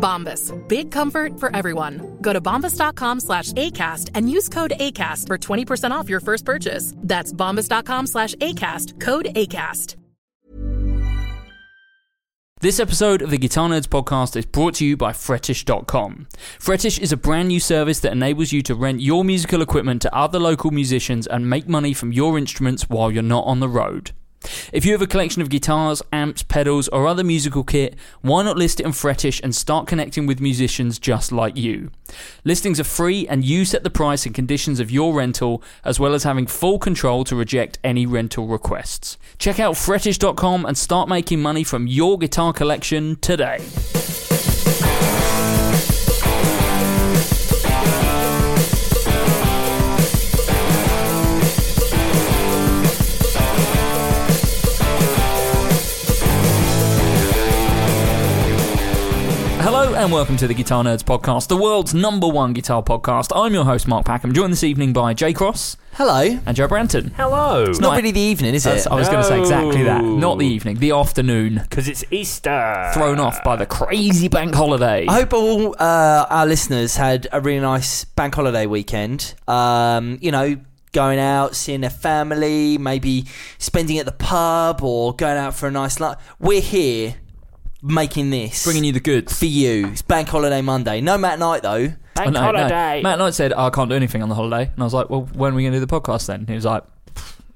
Bombas. Big comfort for everyone. Go to bombas.com slash ACAST and use code ACAST for 20% off your first purchase. That's bombas.com slash ACAST. Code ACAST. This episode of the Guitar Nerds podcast is brought to you by Fretish.com. Fretish is a brand new service that enables you to rent your musical equipment to other local musicians and make money from your instruments while you're not on the road. If you have a collection of guitars, amps, pedals, or other musical kit, why not list it on Fretish and start connecting with musicians just like you? Listings are free and you set the price and conditions of your rental, as well as having full control to reject any rental requests. Check out Fretish.com and start making money from your guitar collection today. And welcome to the Guitar Nerds podcast, the world's number one guitar podcast. I'm your host, Mark Packham, joined this evening by Jay Cross Hello. and Joe Branton. Hello. It's not really the evening, is it? I was going to say exactly that. Not the evening, the afternoon. Because it's Easter. Thrown off by the crazy bank holiday. I hope all uh, our listeners had a really nice bank holiday weekend. Um, you know, going out, seeing their family, maybe spending at the pub or going out for a nice lunch. We're here making this Bringing you the goods. for you. It's Bank Holiday Monday. No Matt Knight though. Bank Oh, no, no. holiday. Matt Knight said, "Oh, I can't do anything on the holiday. And I was like, well, when are we going to do the podcast then? He was like,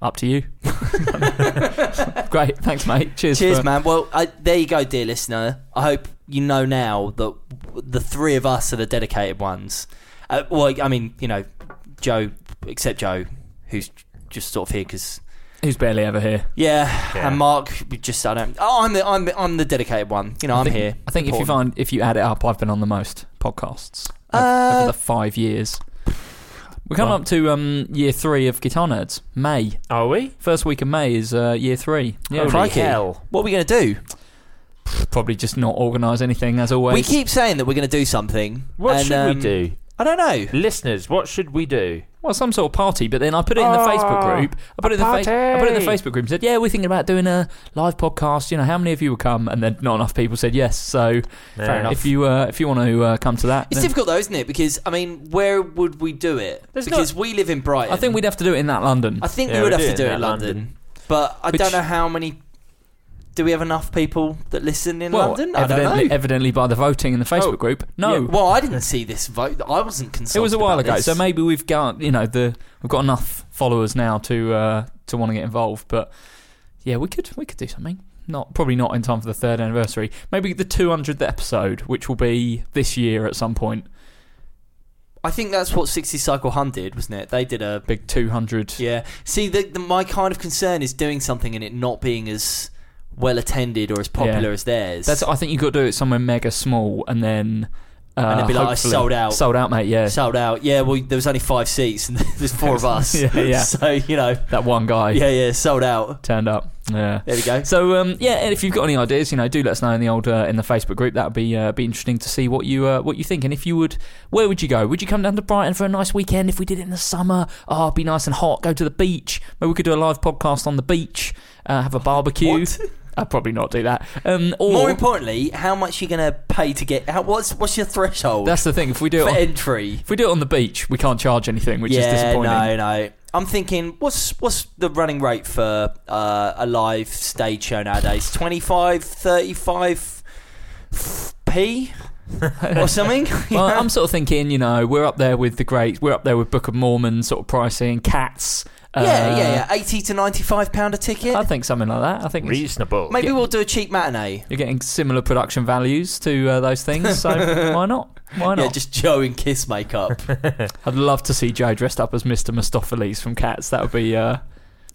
up to you. Great. Thanks, mate. Cheers. Cheers, for- man. Well, I, there you go, dear listener. I hope you know now that the three of us are the dedicated ones. Uh, well, I mean, you know, Joe, except Joe, who's just sort of here because Who's barely ever here. yeah, Yeah. and Mark, we just I don't. Oh, I'm the I'm the, I'm the dedicated one. You know, I I'm think, here. I think if you find, if you add it up, I've been on the most podcasts over, Uh, over the five years. We're coming Well- up to um, year three of Guitar Nerds. May. Are we? First week of May is uh, year three. Yeah, Holy crikey. hell. what are we going to do? probably just not organise anything as always. We keep saying that we're going to do something. What and, should um, we do? I don't know. Listeners, what should we do? well, some sort of party, but then I put it in the Oh, Facebook group. I put it in the a fa- I put it in the. Facebook group and said, "Yeah, we're thinking about doing a live podcast. You know, how many of you will come?" And then not enough people said yes. So Fair enough. if you uh, if you want to uh, come to that, It's then difficult though, isn't it? Because I mean, where would we do it? There's because we live in Brighton. I think we'd have to do it in that London. I think Yeah, we would we have do to it do it in in that London. London. But I Which- don't know how many. Do we have enough people that listen in well, London? I don't evidently, know. evidently by the voting in the Facebook Oh, group. No, Yeah, well, I didn't see this vote. I wasn't consulted. it was a while ago. this. So maybe we've got you know the we've got enough followers now to uh, to want to get involved. But yeah, we could we could do something. Not probably not in time for the third anniversary. Maybe the 200th episode, which will be this year at some point. I think that's what 60 Cycle Hum did, wasn't it? They did a Big 200. yeah. See, the, the, my kind of concern is doing something and it not being as well attended or as popular Yeah. as theirs. That's. I think you got to do it somewhere mega small, and then. Uh, And it'd be like, hopefully- sold out. Sold out, mate. Yeah, sold out. Yeah, well, there was only five seats and there's four of us. Yeah, yeah. So you know, that one guy yeah, yeah, sold out. turned up. Yeah. There we go. So um, yeah, and if you've got any ideas, you know, do let us know in the old uh, in the Facebook group. That would be uh, be interesting to see what you uh, what you think. And if you would, where would you go? Would you come down to Brighton for a nice weekend? If we did it in the summer, oh, it'd be nice and hot. Go to the beach. Maybe we could do a live podcast on the beach. Uh, have a barbecue. What? I'd probably not do that. Um, or More importantly, how much are you going to pay to get? How, what's what's your threshold that's the thing. If we do for it, on, entry? if we do it on the beach, we can't charge anything, which is yeah, disappointing. no, no. I'm thinking, what's what's the running rate for uh, a live stage show nowadays? 25, 35 p or something. You Well, know? I'm sort of thinking, you know, we're up there with the great, we're up there with Book of Mormon sort of pricing, Cats, yeah, Uh, yeah, yeah. Eighty to ninety-five pound a ticket. I think something like that. I think it's- Reasonable. Maybe we'll do a cheap matinee. you're getting similar production values to uh, those things, so why not? Why not? Yeah, just Joe in Kiss makeup. I'd love to see Joe dressed up as Mr. Mistoffelees from Cats. That would be. Uh,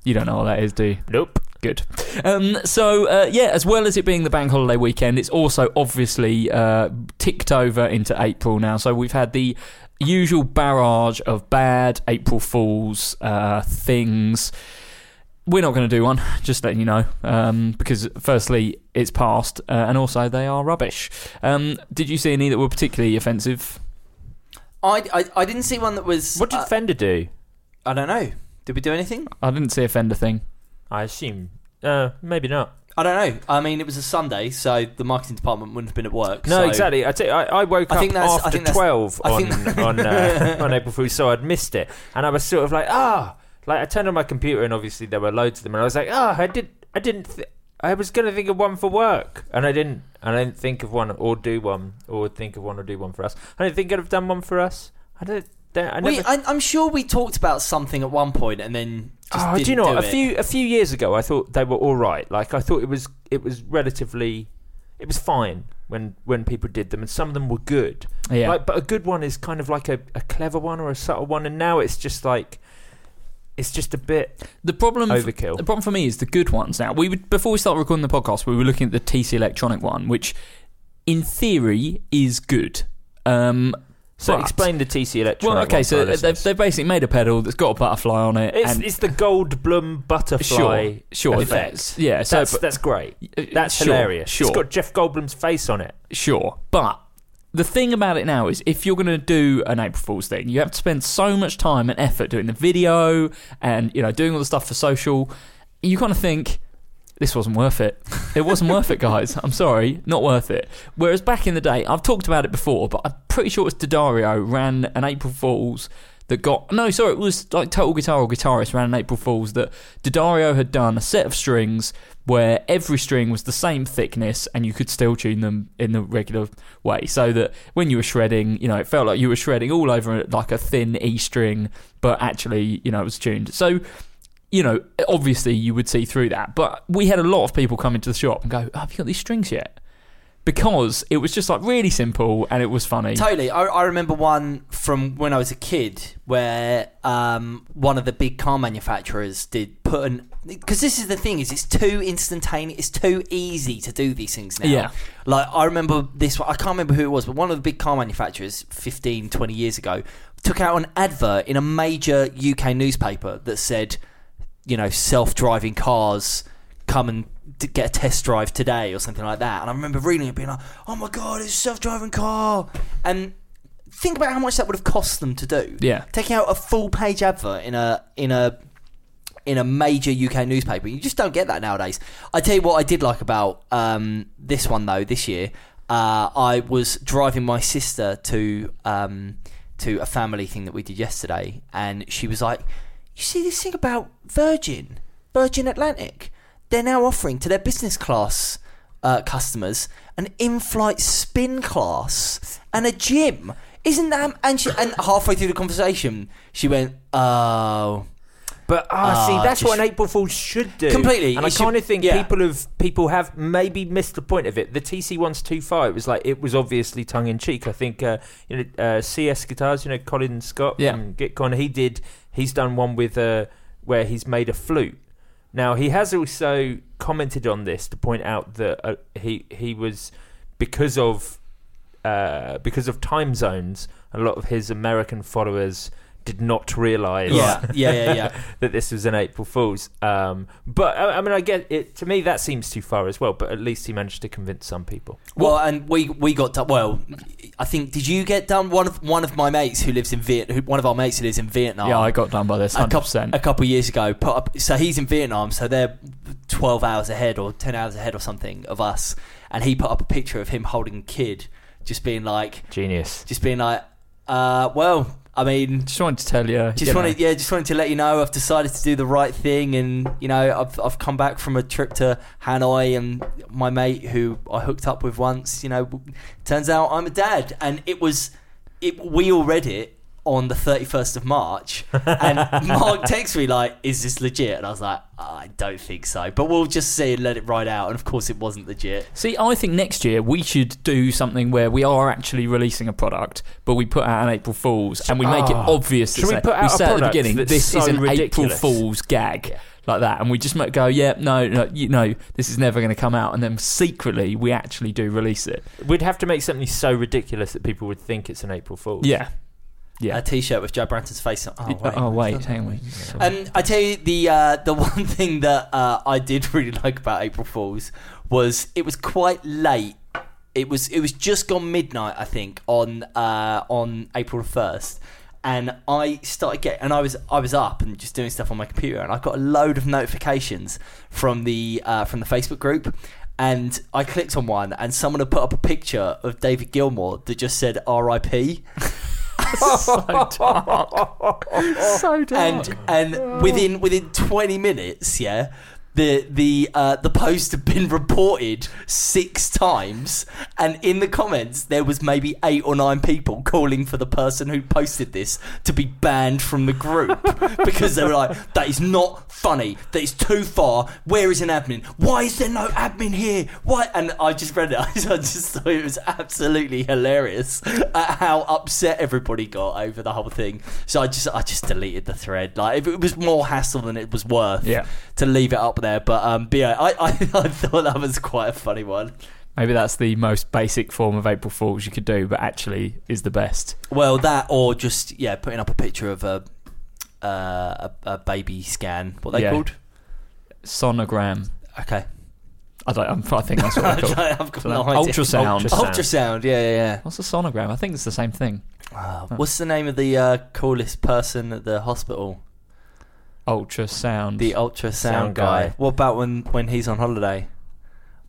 you don't know what that is, do you? Nope. Good. Um, so, uh, yeah, as well as it being the bank holiday weekend, it's also obviously uh, ticked over into April now. So, we've had the usual barrage of bad April Fools uh, things. We're not going to do one, just letting you know, um, because firstly, it's past, uh, and also they are rubbish. Um, did you see any that were particularly offensive? I, I, I didn't see one that was. What did uh, Fender do? I don't know. Did we do anything? I didn't see a Fender thing. I assume. Uh, maybe not. I don't know. I mean, it was a Sunday, so the marketing department wouldn't have been at work. No, so- exactly. I, I, I woke I up think that's- I after think twelve on on, uh, on April Fool's, so I'd missed it, and I was sort of like, ah, like I turned on my computer, and obviously there were loads of them, and I was like, ah, I did, I didn't, th- I was gonna think of one for work, and I didn't, and I didn't think of one or do one or think of one or do one for us. I didn't think I'd have done one for us. I don't. I never, We, I, I'm sure we talked about something at one point and then just oh, didn't do you know do a it. few a few years ago, I thought they were all right. Like I thought it was it was relatively, it was fine when when people did them, and some of them were good. Yeah. Like, but a good one is kind of like a, a clever one or a subtle one, and now it's just like, it's just a bit The problem, overkill. the problem for me is the good ones. Now, we would, before we start recording the podcast, we were looking at the TC Electronic one, which, in theory, is good. Um, so explain the TC Electronic. Well, okay, so they've, they've basically made a pedal that's got a butterfly on it. it's, and it's the Goldblum butterfly. sure, sure, effect. yeah. So that's but- that's great. That's sure, hilarious. Sure, It's got Jeff Goldblum's face on it. Sure, but the thing about it now is if you're going to do an April Fool's thing, you have to spend so much time and effort doing the video and you know doing all the stuff for social. You kind of think this wasn't worth it. It wasn't worth it, guys. I'm sorry, not worth it. Whereas back in the day, I've talked about it before, but I'm pretty sure it was D'Addario ran an April Fool's that got no, sorry, it was like Total Guitar or Guitarist ran an April Fool's that D'Addario had done a set of strings where every string was the same thickness and you could still tune them in the regular way, so that when you were shredding, you know, it felt like you were shredding all over like a thin E string, but actually, you know, it was tuned. So you know, obviously you would see through that. But we had a lot of people come into the shop and go, oh, "Have you got these strings yet?" Because it was just like really simple and it was funny. Totally. I, I remember one from when I was a kid where um, one of the big car manufacturers did put an. Because this is the thing is it's too instantaneous, it's too easy to do these things now. Yeah. Like I remember this one, I can't remember who it was, but one of the big car manufacturers 15, 20 years ago took out an advert in a major UK newspaper that said, you know, self-driving cars come and get a test drive today or something like that. And I remember reading it, being like, "Oh my god, it's a self-driving car!" And think about how much that would have cost them to do. Yeah. taking out a full-page advert in a in a in a major UK newspaper. You just don't get that nowadays. I tell you what, I did like about um, this one though. This year, uh, I was driving my sister to um, to a family thing that we did yesterday, and she was like, "You see this thing about Virgin, Virgin Atlantic? They're now offering to their business class." Uh, customers an in-flight spin class and a gym. Isn't that? And she, and halfway through the conversation, she went, "Oh, But ah, Ah, see, that's what an April Fool should do. Completely. And I It should- kind of think yeah. people have people have maybe missed the point of it. The TC one's too far. It was like it was obviously tongue in cheek. I think uh, you know uh, CS guitars. You know Colin Scott Yeah. from Gitcon. He did. He's done one with uh, where he's made a flute. Now he has also commented on this to point out that uh, he he was because of uh, because of time zones. A lot of his American followers did not realise yeah, yeah, yeah, yeah." that this was an April Fool's. Um, but I, I mean, I get it. To me, that seems too far as well. But at least he managed to convince some people. Well, and we we got done. Well, I think did you get done? One of one of my mates who lives in Viet, who, one of our mates who lives in Vietnam. yeah, I got done by this a hundred couple, percent. a couple of years ago. Put up, so he's in Vietnam, so they're twelve hours ahead or ten hours ahead or something of us. And he put up a picture of him holding a kid, just being like, Genius. just being like, uh, well, I mean, Just wanted to tell you. just you know. yeah, just wanted to let you know I've decided to do the right thing, and you know I've I've come back from a trip to Hanoi, and my mate who I hooked up with once, you know, turns out I'm a dad, and it was, it we all read it, on the 31st of March, and Mark texts me like, "Is this legit?" And I was like, "I don't think so, but we'll just see and let it ride out." And of course, it wasn't legit. See, I think next year we should do something where we are actually releasing a product, but we put out an April Fool's and we make it Oh. obvious. Should we say- put out a say at the beginning, that's this so is an ridiculous? April Fool's gag. Like that, and we just might go, yeah, no, no, you know, this is never going to come out, and then secretly we actually do release it. We'd have to make something so ridiculous that people would think it's an April Fool's. Yeah, yeah. A T-shirt with Joe Branton's face on. Oh wait, oh wait, hang on. Um, I tell you the uh, the one thing that uh, I did really like about April Fools was it was quite late. It was it was just gone midnight, I think, on uh, on April first, and I started getting and I was I was up and just doing stuff on my computer, and I got a load of notifications from the uh, from the Facebook group. And I clicked on one, and someone had put up a picture of David Gilmour that just said "R.I.P." so dark. so dark. and and within within 20 minutes yeah the the uh, the post had been reported six times, and in the comments there was maybe eight or nine people calling for the person who posted this to be banned from the group because they were like, "That is not funny. That is too far. Where is an admin? Why is there no admin here? Why?" And I just read it. I just thought it was absolutely hilarious at how upset everybody got over the whole thing. So I just I just deleted the thread. Like if it was more hassle than it was worth Yeah. to leave it up there. But um, but yeah, I, I, I thought that was quite a funny one. Maybe that's the most basic form of April Fools you could do, but actually is the best. Well, that or just yeah, putting up a picture of a uh, a, a baby scan. What they Yeah. called? Sonogram. Okay, I don't. I'm, I think that's what they're called. I've got no idea. Ultrasound. Ultrasound. Ultrasound. Yeah, yeah, yeah. What's a sonogram? I think it's the same thing. Uh, what's the name of the uh, coolest person at the hospital? Ultrasound. The ultrasound Sound guy. guy. What about when when he's on holiday?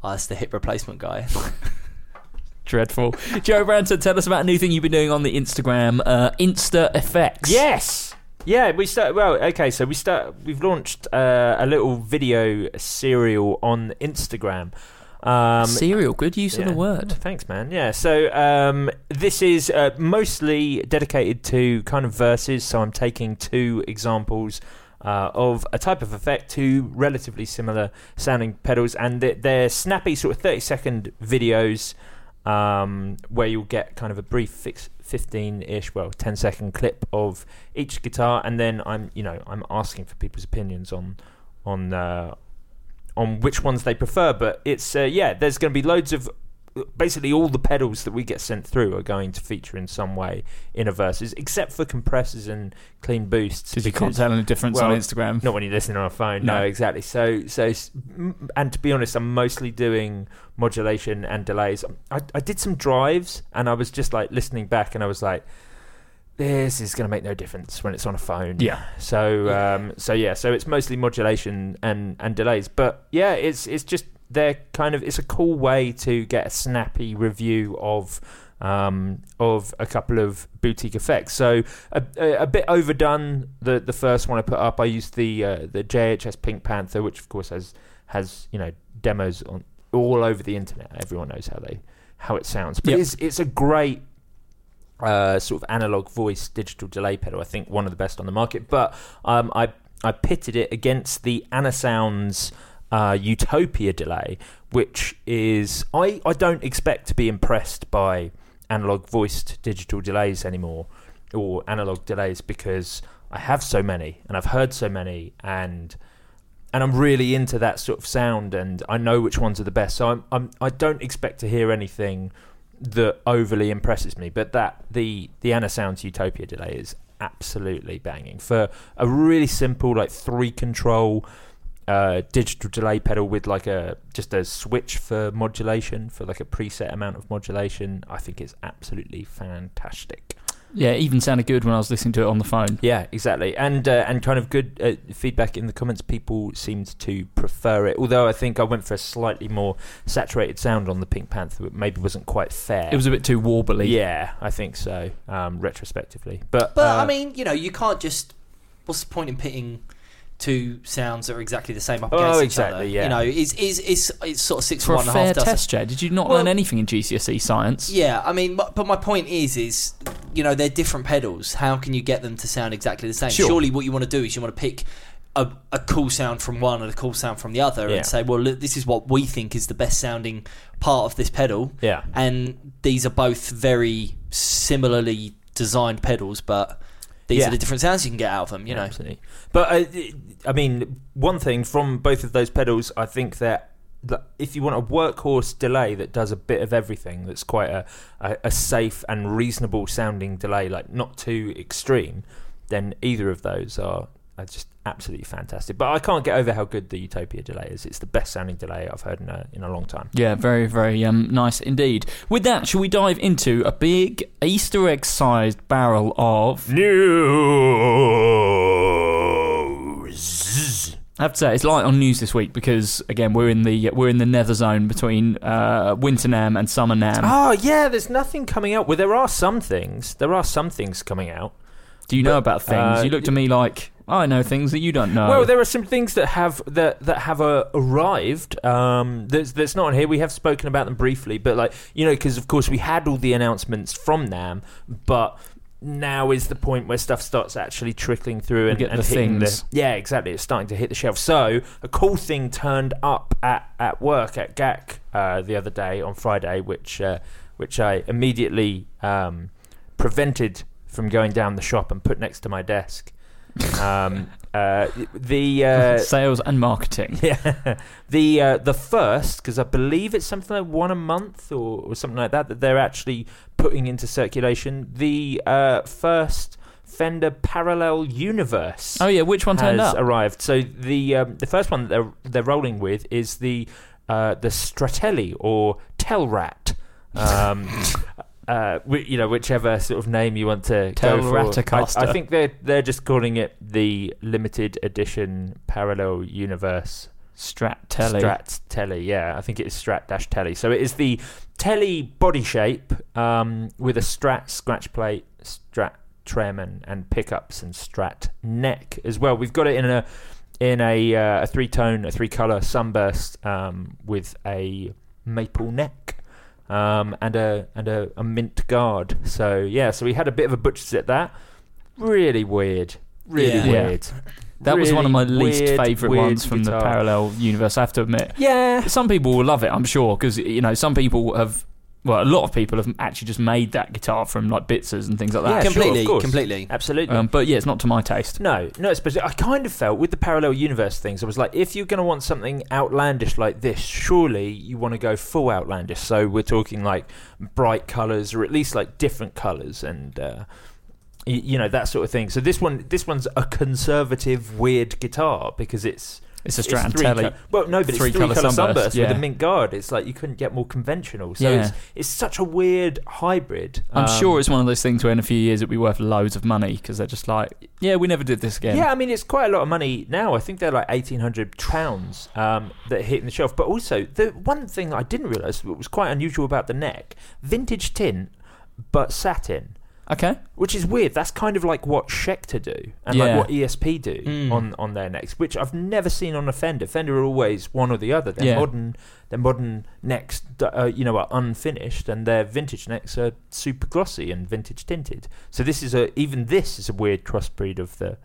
Oh, that's the hip replacement guy. Dreadful. Joe Branton, tell us about a new thing you've been doing on the Instagram, uh, Insta Effects. Yes. Yeah, we start. Well, okay, so we start. We've launched uh, a little video serial on Instagram. Um, Serial. Good use of the word. Thanks, man. Yeah, so um, this is uh, mostly dedicated to kind of verses. So I'm taking two examples uh, of a type of effect, two relatively similar sounding pedals, and they're, they're snappy, sort of 30 second videos um, where you'll get kind of a brief fix, 15-ish, well, 10 second clip of each guitar, and then I'm, you know, I'm asking for people's opinions on on uh, on which ones they prefer. But it's uh, yeah, there's going to be loads of basically all the pedals that we get sent through are going to feature in some way in a verses, except for compressors and clean boosts. Because you can't tell any difference on Instagram. not when you're listening on a phone. No, No. exactly. So, so, and to be honest, I'm mostly doing modulation and delays. I, I did some drives, and I was just like listening back, and I was like, "This is going to make no difference when it's on a phone." Yeah. So, um, so yeah, so it's mostly modulation and and delays, but yeah, it's it's just they're kind of it's a cool way to get a snappy review of um, of a couple of boutique effects. So a, a, a bit overdone. The the first one I put up, I used the uh, the JHS Pink Panther, which of course has has you know demos on all over the internet. Everyone knows how they how it sounds, but Yep. it's it's a great uh, sort of analog voice digital delay pedal. I think one of the best on the market. But um, I I pitted it against the Anasounds uh, Utopia delay, which is I I don't expect to be impressed by analog voiced digital delays anymore or analog delays because I have so many and I've heard so many and and I'm really into that sort of sound and I know which ones are the best. So I'm, I'm I don't expect to hear anything that overly impresses me, but that the the Anasounds Utopia delay is absolutely banging for a really simple like three control uh, digital delay pedal with like a just a switch for modulation for like a preset amount of modulation. I think it's absolutely fantastic. Yeah, it even sounded good when I was listening to it on the phone. Yeah, exactly, and uh, and kind of good uh, feedback in the comments. People seemed to prefer it, although I think I went for a slightly more saturated sound on the Pink Panther. It maybe wasn't quite fair. It was a bit too warbly. yeah, I think so. Um, retrospectively, but But uh, I mean, you know, you can't just. What's the point in pitting two sounds that are exactly the same up Oh, against each exactly, other? yeah. You know, it's it's it's, it's sort of six For for a one and a fair half dozen. test, Jay, did you not Well- learn anything in GCSE science? Yeah, I mean, but, but my point is, is you know they're different pedals. How can you get them to sound exactly the same? Sure. Surely, what you want to do is you want to pick a, a cool sound from one and a cool sound from the other, Yeah. and say, well, look, this is what we think is the best sounding part of this pedal. Yeah. and these are both very similarly designed pedals, but these Yeah. are the different sounds you can get out of them. You know, Absolutely. But uh, I mean, one thing from both of those pedals, I think that, that if you want a workhorse delay that does a bit of everything, that's quite a, a, a safe and reasonable sounding delay, like not too extreme, then either of those are, are just absolutely fantastic. But I can't get over how good the Utopia delay is. It's the best sounding delay I've heard in a, in a long time. Yeah, very, very um, nice indeed. With that, shall we dive into a big Easter egg sized barrel of. News. I have to say, it's light on news this week because, again, we're in the we're in the nether zone between uh, Winter NAMM and Summer NAMM. Oh yeah, there's nothing coming out. Well, there are some things. There are some things coming out. Do you know about things? uh, you looked at me like, I know things that you don't know. Well, there are some things that have that that have uh, arrived. Um, that's that's not on here. We have spoken about them briefly, but like you know, because of course we had all the announcements from NAMM, but now is the point where stuff starts actually trickling through and, and the hitting things. the yeah exactly. It's starting to hit the shelf. So a cool thing turned up at, at work at GAK uh, the other day on Friday, which uh, which I immediately um, prevented from going down the shop and put next to my desk. Um, uh, the uh, Sales and marketing. yeah, the uh, the first because I believe it's something like one a month or, or something like that that they're actually putting into circulation. The uh, first Fender Parallel Universe Oh, yeah, which one turned has up? arrived. So the um, the first one that they're they're rolling with is the uh, the Stratelli or Telrat. Um, uh, you know, whichever sort of name you want to go for. I, I think they're they're just calling it the limited edition Parallel Universe Strat Telly. Strat Telly. Yeah, I think it is Strat Dash Telly. So it is the Telly body shape um, with a Strat scratch plate, Strat trem, and, and pickups, and Strat neck as well. We've got it in a in a, uh, a three tone, a three color sunburst um, with a maple neck. Um, and a and a, a mint guard. So yeah, so we had a bit of a butcher's at that. Really weird. Really Yeah. weird. That was one of my least Weird, favourite weird ones from the parallel universe, I have to admit. Yeah. Some people will love it, I'm sure, because, you know, some people have. Well, a lot of people have actually just made that guitar from like Bitzers and things like that. Yeah, sure, completely, of completely. Absolutely. Um, but yeah, it's not to my taste. no, no, especially I kind of felt with the parallel universe things, I was like, if you're going to want something outlandish like this, surely you want to go full outlandish. So we're talking like bright colours or at least like different colours and uh, y- you know that sort of thing. So this one, this one's a conservative, weird guitar because it's It's a Strat and three Telly. co- well, no, but three it's three colour sunburst, sunburst, with a mint guard. It's like you couldn't get more conventional. So Yeah. it's it's such a weird hybrid. I'm Um, sure it's one of those things where in a few years it'll be worth loads of money because they're just like, yeah, we never did this again. Yeah, I mean it's quite a lot of money now. I think they're like eighteen hundred pounds um, that are hitting the shelf. But also the one thing I didn't realise was quite unusual about the neck: vintage tint, but satin, Okay. which is weird. That's kind of like what Schecter do and Yeah. like what ESP do Mm. on on their necks, which I've never seen on a Fender. Fender are always one or the other. Their Yeah. modern their modern necks, d- uh, you know, are unfinished, and their vintage necks are super glossy and vintage tinted. So this is a even this is a weird crossbreed of the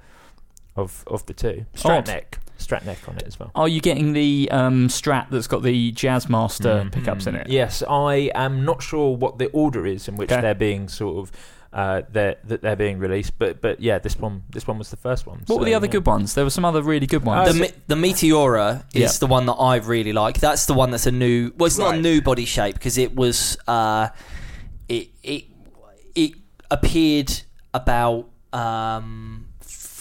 of of the two. Strat Odd. neck, Strat neck on it as well. Are you getting the um, Strat that's got the Jazzmaster Mhm. pickups in it? Yes, I am not sure what the order is in which Okay. they're being sort of uh, they're, that they're being released, but but yeah, this one this one was the first one. What were the other yeah. good ones? There were some other really good ones. Uh, the, Me- the Meteora is Yeah. the one that I really like. That's the one that's a new. Well, it's not a new body shape because it was. Uh, it it it appeared about um,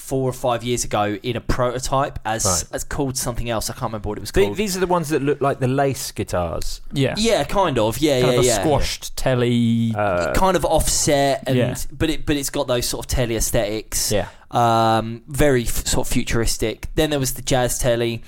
four or five years ago in a prototype as Right. as called something else. I can't remember what it was The- called. these are the ones that look like the lace guitars. yeah. yeah, kind of. Yeah, Kind yeah, of a yeah. squashed telly. Uh, kind of offset and Yeah. but it but it's got those sort of telly aesthetics. yeah, um, very f- sort of futuristic. Then there was the jazz telly,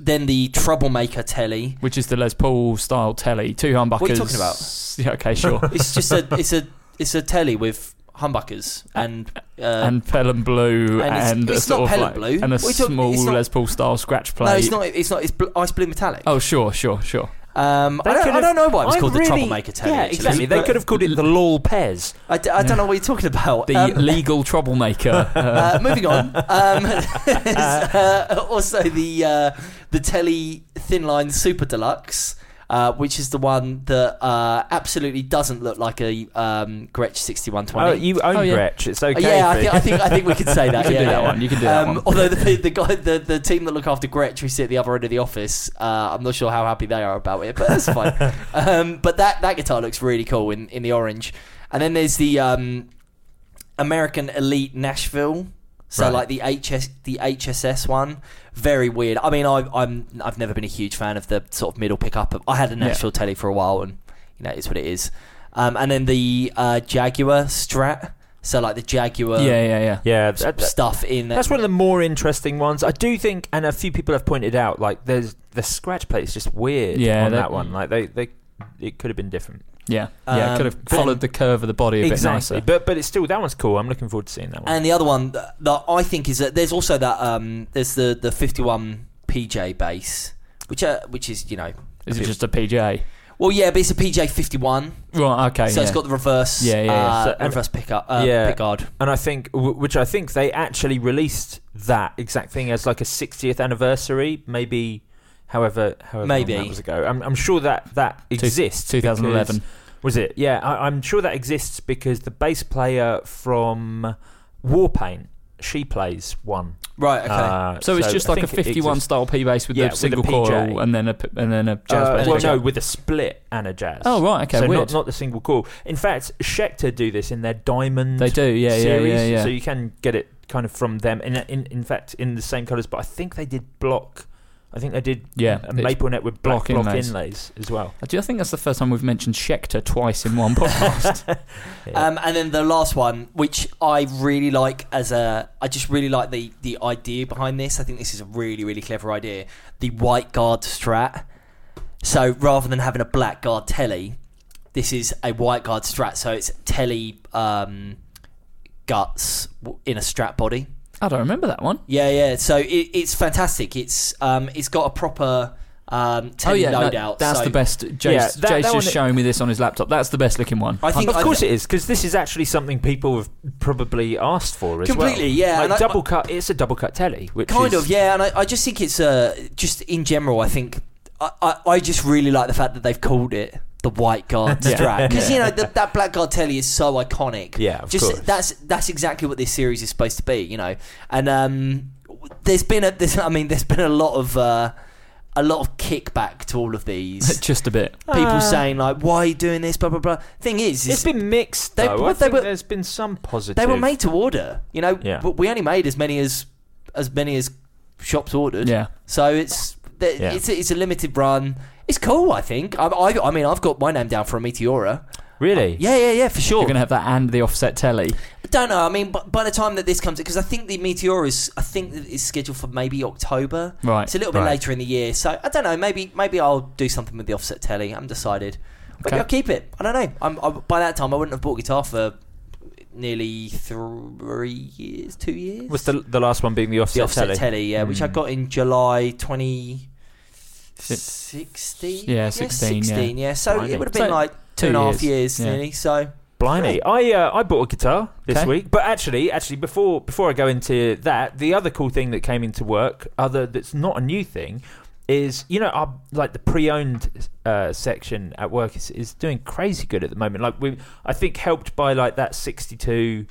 then the troublemaker telly. which is the Les Paul style telly. Two humbuckers. What are you talking about? Yeah, okay, sure. It's just a it's a it's a telly with humbuckers and uh, and Pelham Blue and it's- and, it's a sort not of Pelham like, Blue. and a We're talking- small it's not- Les Paul style scratch plate. no, it's not. It's not. It's bl- ice blue metallic. Oh, sure, sure, sure. Um, I, don't, could I don't know why it was I'm called really- the Troublemaker Telly. Yeah, actually. exactly. They could have called it the Lol Pez. I, d- I don't know what you're talking about. The Um, legal troublemaker. Uh, uh, moving on. Um, uh, also the uh, the Telly Thin Line Super Deluxe, uh, which is the one that uh, absolutely doesn't look like a um, Gretsch 6120. Oh, you own Oh, yeah. Gretsch. It's Uh, okay. yeah, I I think I think we could say that. You can yeah, do that yeah. one, you can do that Um, one. Although the, the guy, the, the team that look after Gretsch, who sit at the other end of the office, uh, I'm not sure how happy they are about it, but that's fine. um, but that that guitar looks really cool in, in the orange. And then there's the um, American Elite Nashville. So Right. like the HS the HSS one, very weird. I mean, I, I'm I've never been a huge fan of the sort of middle pickup. I had a Nashville telly for a while, and you know it's what it is. Um, and then the uh, Jaguar Strat, so like the Jaguar yeah, yeah, yeah. yeah, that- that- stuff in. There. That's one of the more interesting ones. I do think, and a few people have pointed out, like there's the scratch plate is just weird Yeah, on that- that one. Like they, they, it could have been different. Yeah, yeah. Um, could have but- followed the curve of the body a bit exactly, nicer. but but it's still that one's cool. I'm looking forward to seeing that one. And the other one that, that I think is that there's also that um, there's the the 51 PJ bass, which uh, which is you know Is it bit- just a PJ? well yeah, but it's a PJ 51, Right. Okay. so yeah. it's got the reverse Yeah, yeah, yeah. uh, So- and- reverse pickup uh, Yeah. pickguard. and I think, which I think they actually released that exact thing as like a 60th anniversary, maybe. However, however Maybe. long that was ago. I'm, I'm sure that that exists. 2011. because- Was it? Yeah, I, I'm sure that exists because the bass player from Warpaint, she plays one. Right. Okay. Uh, So it's just I like a 51 exists. style P bass with Yeah, the with single a PJ. coil and then a p- and then a jazz Uh, bass. well, pickup. no, with a split and a jazz. Oh right. Okay. so weird. not not the single coil. In fact, Schecter do this in their Diamond. They do. Yeah. Yeah. series, Yeah. Yeah. So you can get it kind of from them. In in, in fact, in the same colours, but I think they did block. I think they did Yeah, a maple net with black block block, inlays. inlays. as well. I do. I think that's the first time we've mentioned Schecter twice in one podcast. Yeah. Um, and then the last one, which I really like as a, I just really like the the idea behind this. I think this is a really really clever idea. The white guard strat. So rather than having a black guard telly, this is a white guard strat. So it's telly um, guts in a strat body. I don't remember that one. Yeah, yeah. So it, it's fantastic. It's um, it's got a proper um, Oh telly yeah, no, loadout. that's so the best. Jace, Yeah, that- Jace that just one- showing me this on his laptop. That's the best looking one. I think of I- course it is because this is actually something people have probably asked for as Completely, well. yeah, Like and I- double cut. It's a double cut telly, which kind is, of yeah and I, I just think it's uh just in general i think I, I, I just really like the fact that they've called it the white guard Yeah. strap because you know the, that black guard telly is so iconic Yeah, of just course. that's that's exactly what this series is supposed to be you know and um there's been a there's, i mean there's been a lot of uh a lot of kickback to all of these just a bit. people saying like why are you doing this blah blah blah thing is, it's been mixed They- though. but I they think were- there's been some positive. they were made to order you know Yeah. we only made as many as as many as shops ordered Yeah. So it's th- Yeah. it's a, it's a limited run. It's cool, I think. I, I, I mean, I've got my name down for a Meteora. Really? Yeah, yeah, yeah, for sure. You're gonna have that and the offset telly. I don't know. I mean, but by the time that this comes, because I think the Meteora is, I think that it's scheduled for maybe October. Right. It's a little bit Right. later in the year, so I don't know. Maybe maybe I'll do something with the offset telly. I'm decided. Maybe Okay. I'll keep it. I don't know. I'm, I, by that time, I wouldn't have bought a guitar for nearly three years, two years. Was the the last one being the offset, telly. the offset telly? telly, yeah, which I Mm. got in July 2016. Yeah, 16, yeah. 16, yeah. So Blimey. it would have been So, like two two and a half years, years, yeah. nearly. So Blimey, I uh, I bought a guitar this Okay. week, but actually, actually before before I go into that, the other cool thing that came into work, other that's not a new thing, is you know our like the pre-owned uh, section at work is, is doing crazy good at the moment. Like we, I think helped by like that sixty-two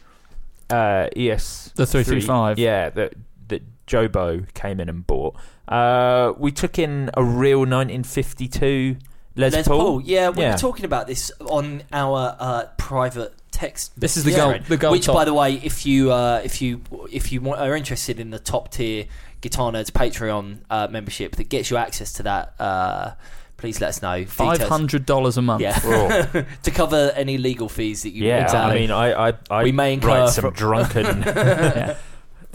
uh, ES The 335. yeah, that that Jobo came in and bought. Uh, we took in a real 1952 Les, Les Paul. Paul, yeah, we Yeah. were talking about this on our uh, private text. This is the Yeah. gold. The gold Which, top. by the way, if you uh, if you if you want, are interested in the top tier Guitar Nerds Patreon uh, membership that gets you access to that, uh, please let us know. Five hundred dollars a month. Yeah, Oh. to cover any legal fees that you. Yeah, Exactly. I mean, I I, I We may incur write some from- drunken. Yeah.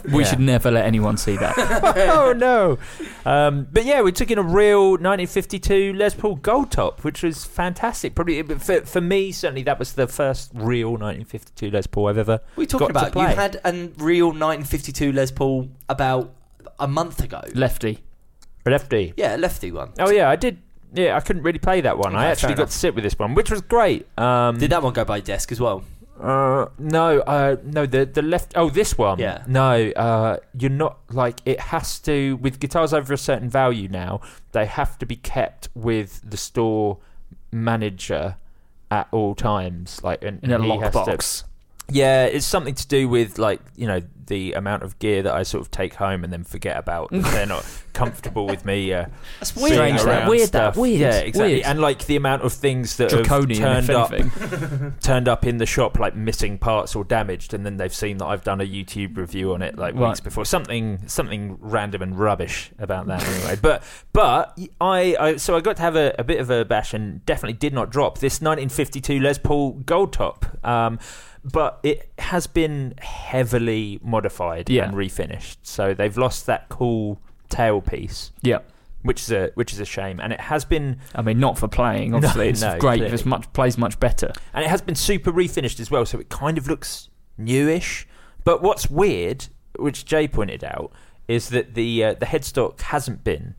We Yeah. should never let anyone see that. oh no! Um, but yeah, we took in a real 1952 Les Paul Gold Top, which was fantastic. Probably for for me, certainly that was the first real 1952 Les Paul I've ever. We talking got to about you play. had a real 1952 Les Paul about a month ago. Lefty. Lefty. Yeah, lefty one. Oh yeah, I did yeah, I couldn't really play that one. I Okay, actually got enough. to sit with this one, which was great. Um, Did that one go by desk as well? Uh, no, uh, no. The the left. Oh, this one. Yeah. No, uh, you're not like it has to with guitars over a certain value now. They have to be kept with the store manager at all times, like and, in a and he has to- lockbox. Yeah, it's something to do with like you know the amount of gear that I sort of take home and then forget about. that they're not comfortable with me. Uh, That's being Strange that. around Weird stuff. that. Weird. Yeah, exactly. Weird. And like the amount of things that Draconian, have if turned up anything. turned up in the shop like missing parts or damaged, and then they've seen that I've done a YouTube review on it like Right. weeks before. Something something random and rubbish about that anyway. But but I, I so I got to have a, a bit of a bash and definitely did not drop this 1952 Les Paul Gold Top. Um, but it has been heavily modified Yeah. and refinished, so they've lost that cool tailpiece, Yeah. which is a which is a shame. And it has been I mean, not for playing. Obviously, it's no, great. clearly. It's much plays much better. and it has been super refinished as well, so it kind of looks newish. But what's weird, which Jay pointed out, is that the uh, the headstock hasn't been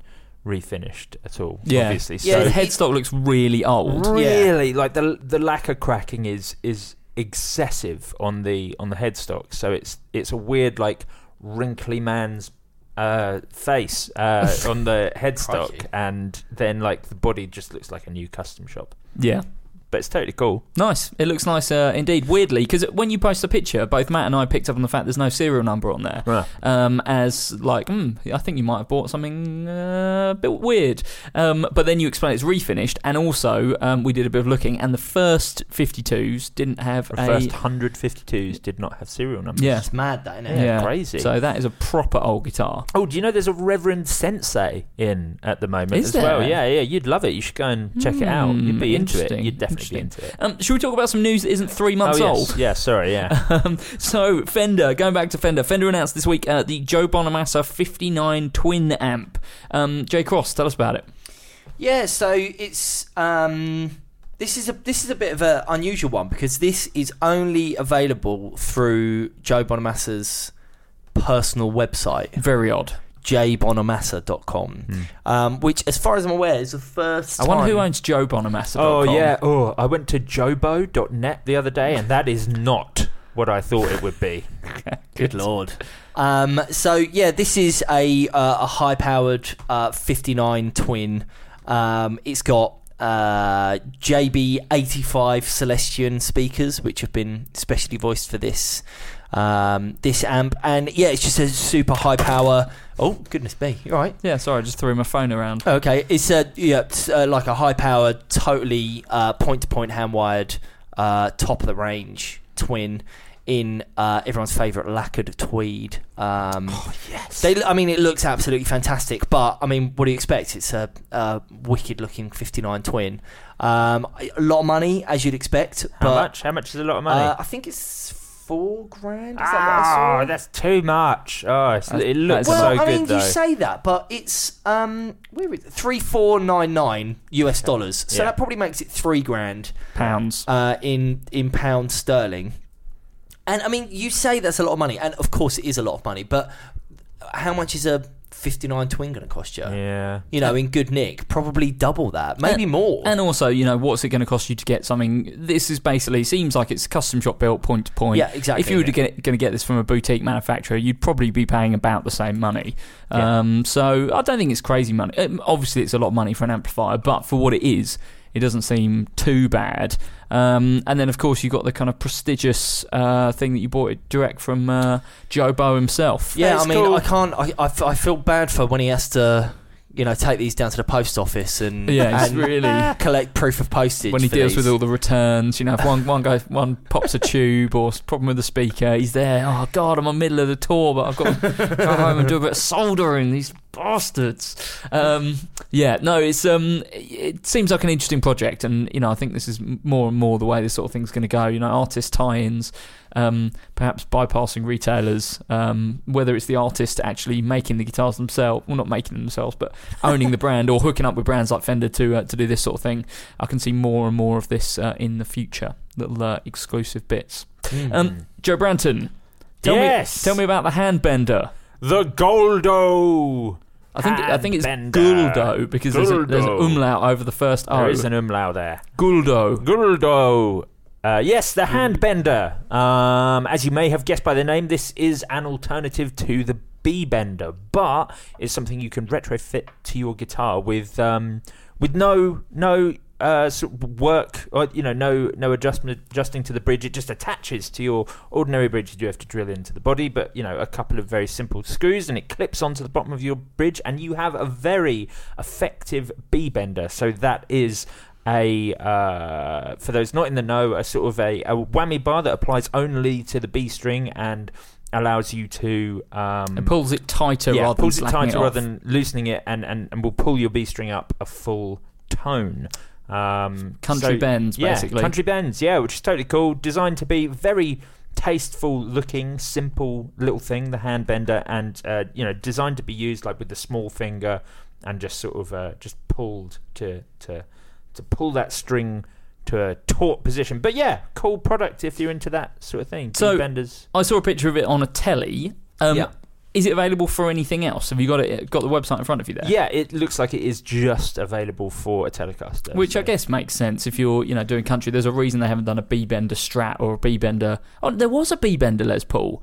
refinished at all. Yeah, obviously. Yeah, the headstock looks really old. really, like the the lacquer cracking is is excessive on the on the headstock. So it's it's a weird like wrinkly man's uh, face uh, on the headstock, Crikey. and then like the body just looks like a new custom shop. Yeah. But it's totally cool. Nice. It looks nice uh, indeed. Weirdly, because when you post a picture, both Matt and I picked up on the fact there's no serial number on there. Right. Um, as like, hmm, I think you might have bought something uh, a bit weird. Um, but then you explain it's refinished, and also um, we did a bit of looking, and the first 52s didn't have The a first 152s did not have serial numbers. yeah. It's mad, that, isn't it? Yeah, crazy. So that is a proper old guitar. Oh, do you know there's a Reverend Sensei in at the moment Is as well? Yeah, yeah, you'd love it. You should go and check it out. You'd be into it. interesting, You'd definitely be interesting. into it. Um, should we talk about some news that isn't three months oh, old? Yeah, sorry, yeah. Um, so Fender, going back to Fender, Fender announced this week uh, the Joe Bonamassa 59 twin amp. Um, Jay Cross, tell us about it. Yeah, so it's um, this is a this is a bit of an unusual one because this is only available through Joe Bonamassa's personal website, Very odd. jbonamassa.com, um, which, as far as I'm aware, is the first. I wonder who owns Joe Bonamassa. oh, yeah. Oh, I went to jobo.net the other day, and that is not what I thought it would be. Good lord. Um, so yeah, this is a uh, a high powered uh, 59 twin. Um, it's got uh, JB85 Celestion speakers, which have been specially voiced for this um, this amp, and yeah, it's just a super high power. Oh goodness me! You all right? Yeah, sorry, I just threw my phone around. Okay, it's a yeah, it's, uh, like a high powered, totally point to point hand wired, uh, top of the range twin in uh, everyone's favourite lacquered tweed. Um, Oh, yes. they, I mean, it looks absolutely fantastic, but I mean, what do you expect? It's a, a wicked looking 59 twin. Um, a lot of money, as you'd expect. How but, much? How much is a lot of money? Uh, I think it's four grand. Is that what I saw? Oh, that's too much. Oh, it's, That's- it looks that's- well, so I good mean, though. you say that, but it's um, where is it? Three four nine nine US dollars. So Yeah. that probably makes it three grand Pounds. uh, in in pounds sterling. And I mean, you say that's a lot of money, and of course it is a lot of money. But how much is a fifty nine twin going to cost you? yeah. You know, in good nick, probably double that, maybe And- more. And also, you know, what's it going to cost you to get something? This is basically seems like it's custom shop built point to point. Yeah, exactly, If you were yeah. get going to get this from a boutique manufacturer, you'd probably be paying about the same money. Yeah. Um, so I don't think it's crazy money. Um, obviously, it's a lot of money for an amplifier, but for what it is, it doesn't seem too bad. Um, and then, of course, you got the kind of prestigious uh, thing that you bought it direct from uh, Joe Bo himself. yeah, That's I mean, cool. I can't. I, I, f- I feel bad for when he has to, you know, take these down to the post office and Yeah, and really- collect proof of postage when he for deals these. with all the returns, you know, if one one guy one pops a tube or s- problem with the speaker, he's there. Oh God, I'm in the middle of the tour, but I've got to go home and do a bit of soldering. These bastards. Um, yeah, no, it's um, it seems like an interesting project, and you know, I think this is more and more the way this sort of thing's going to go. You know, artist tie-ins, um, perhaps bypassing retailers, um, whether it's the artist actually making the guitars themselves, well, not making them themselves, but owning the brand or hooking up with brands like Fender to uh, to do this sort of thing. I can see more and more of this uh, in the future. Little uh, exclusive bits. Um, Joe Branton, tell Yes. me, tell me about the hand bender. The Goldo I think I think it's Handbender. Guldo because there's, a, there's an umlaut over the first O. There is an umlaut there. Guldo. Guldo. Uh, yes, the handbender. Um, as you may have guessed by the name, this is an alternative to the B bender, but it's something you can retrofit to your guitar with um, with no no uh, sort of work or you know no no adjustment adjusting to the bridge. It just attaches to your ordinary bridge. You do have to drill into the body, but you know a couple of very simple screws, and it clips onto the bottom of your bridge, and you have a very effective B bender. So that is a uh, for those not in the know, a sort of a, a whammy bar that applies only to the B string and allows you to um, It pulls it tighter yeah, rather pulls than it tighter off. rather than loosening it, and, and, and will pull your B string up a full tone. Um, Country so- bends, yeah, basically. country bends, yeah, which is totally cool. Designed to be very tasteful looking, simple little thing, the hand bender, and uh, you know, designed to be used like with the small finger and just sort of uh, just pulled to to to pull that string to a taut position. But yeah, cool product if you're into that sort of thing. So- benders. I saw a picture of it on a telly. Um, Yeah. Is it available for anything else? Have you got it? Got the website in front of you there? Yeah, it looks like it is just available for a Telecaster. Which I guess makes sense if you're, you know, doing country. There's a reason they haven't done a B bender Strat or a B bender. Oh, there was a B bender Les Paul.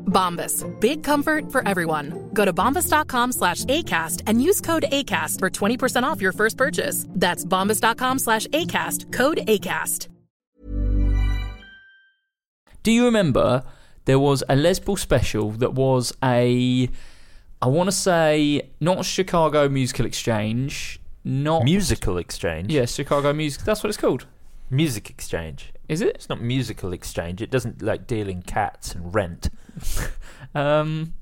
Bombas. Big comfort for everyone. Go to bombas.com slash ACAST and use code ACAST for 20% off your first purchase. That's bombas.com slash ACAST. Code ACAST. Do you remember there was a Les Paul special that was a, I want to say, not Chicago Musical Exchange, not Musical exchange. Yeah, Chicago Music. That's what it's called. Music exchange. Is it? It's not musical exchange. It doesn't like deal in cats and rent. Um,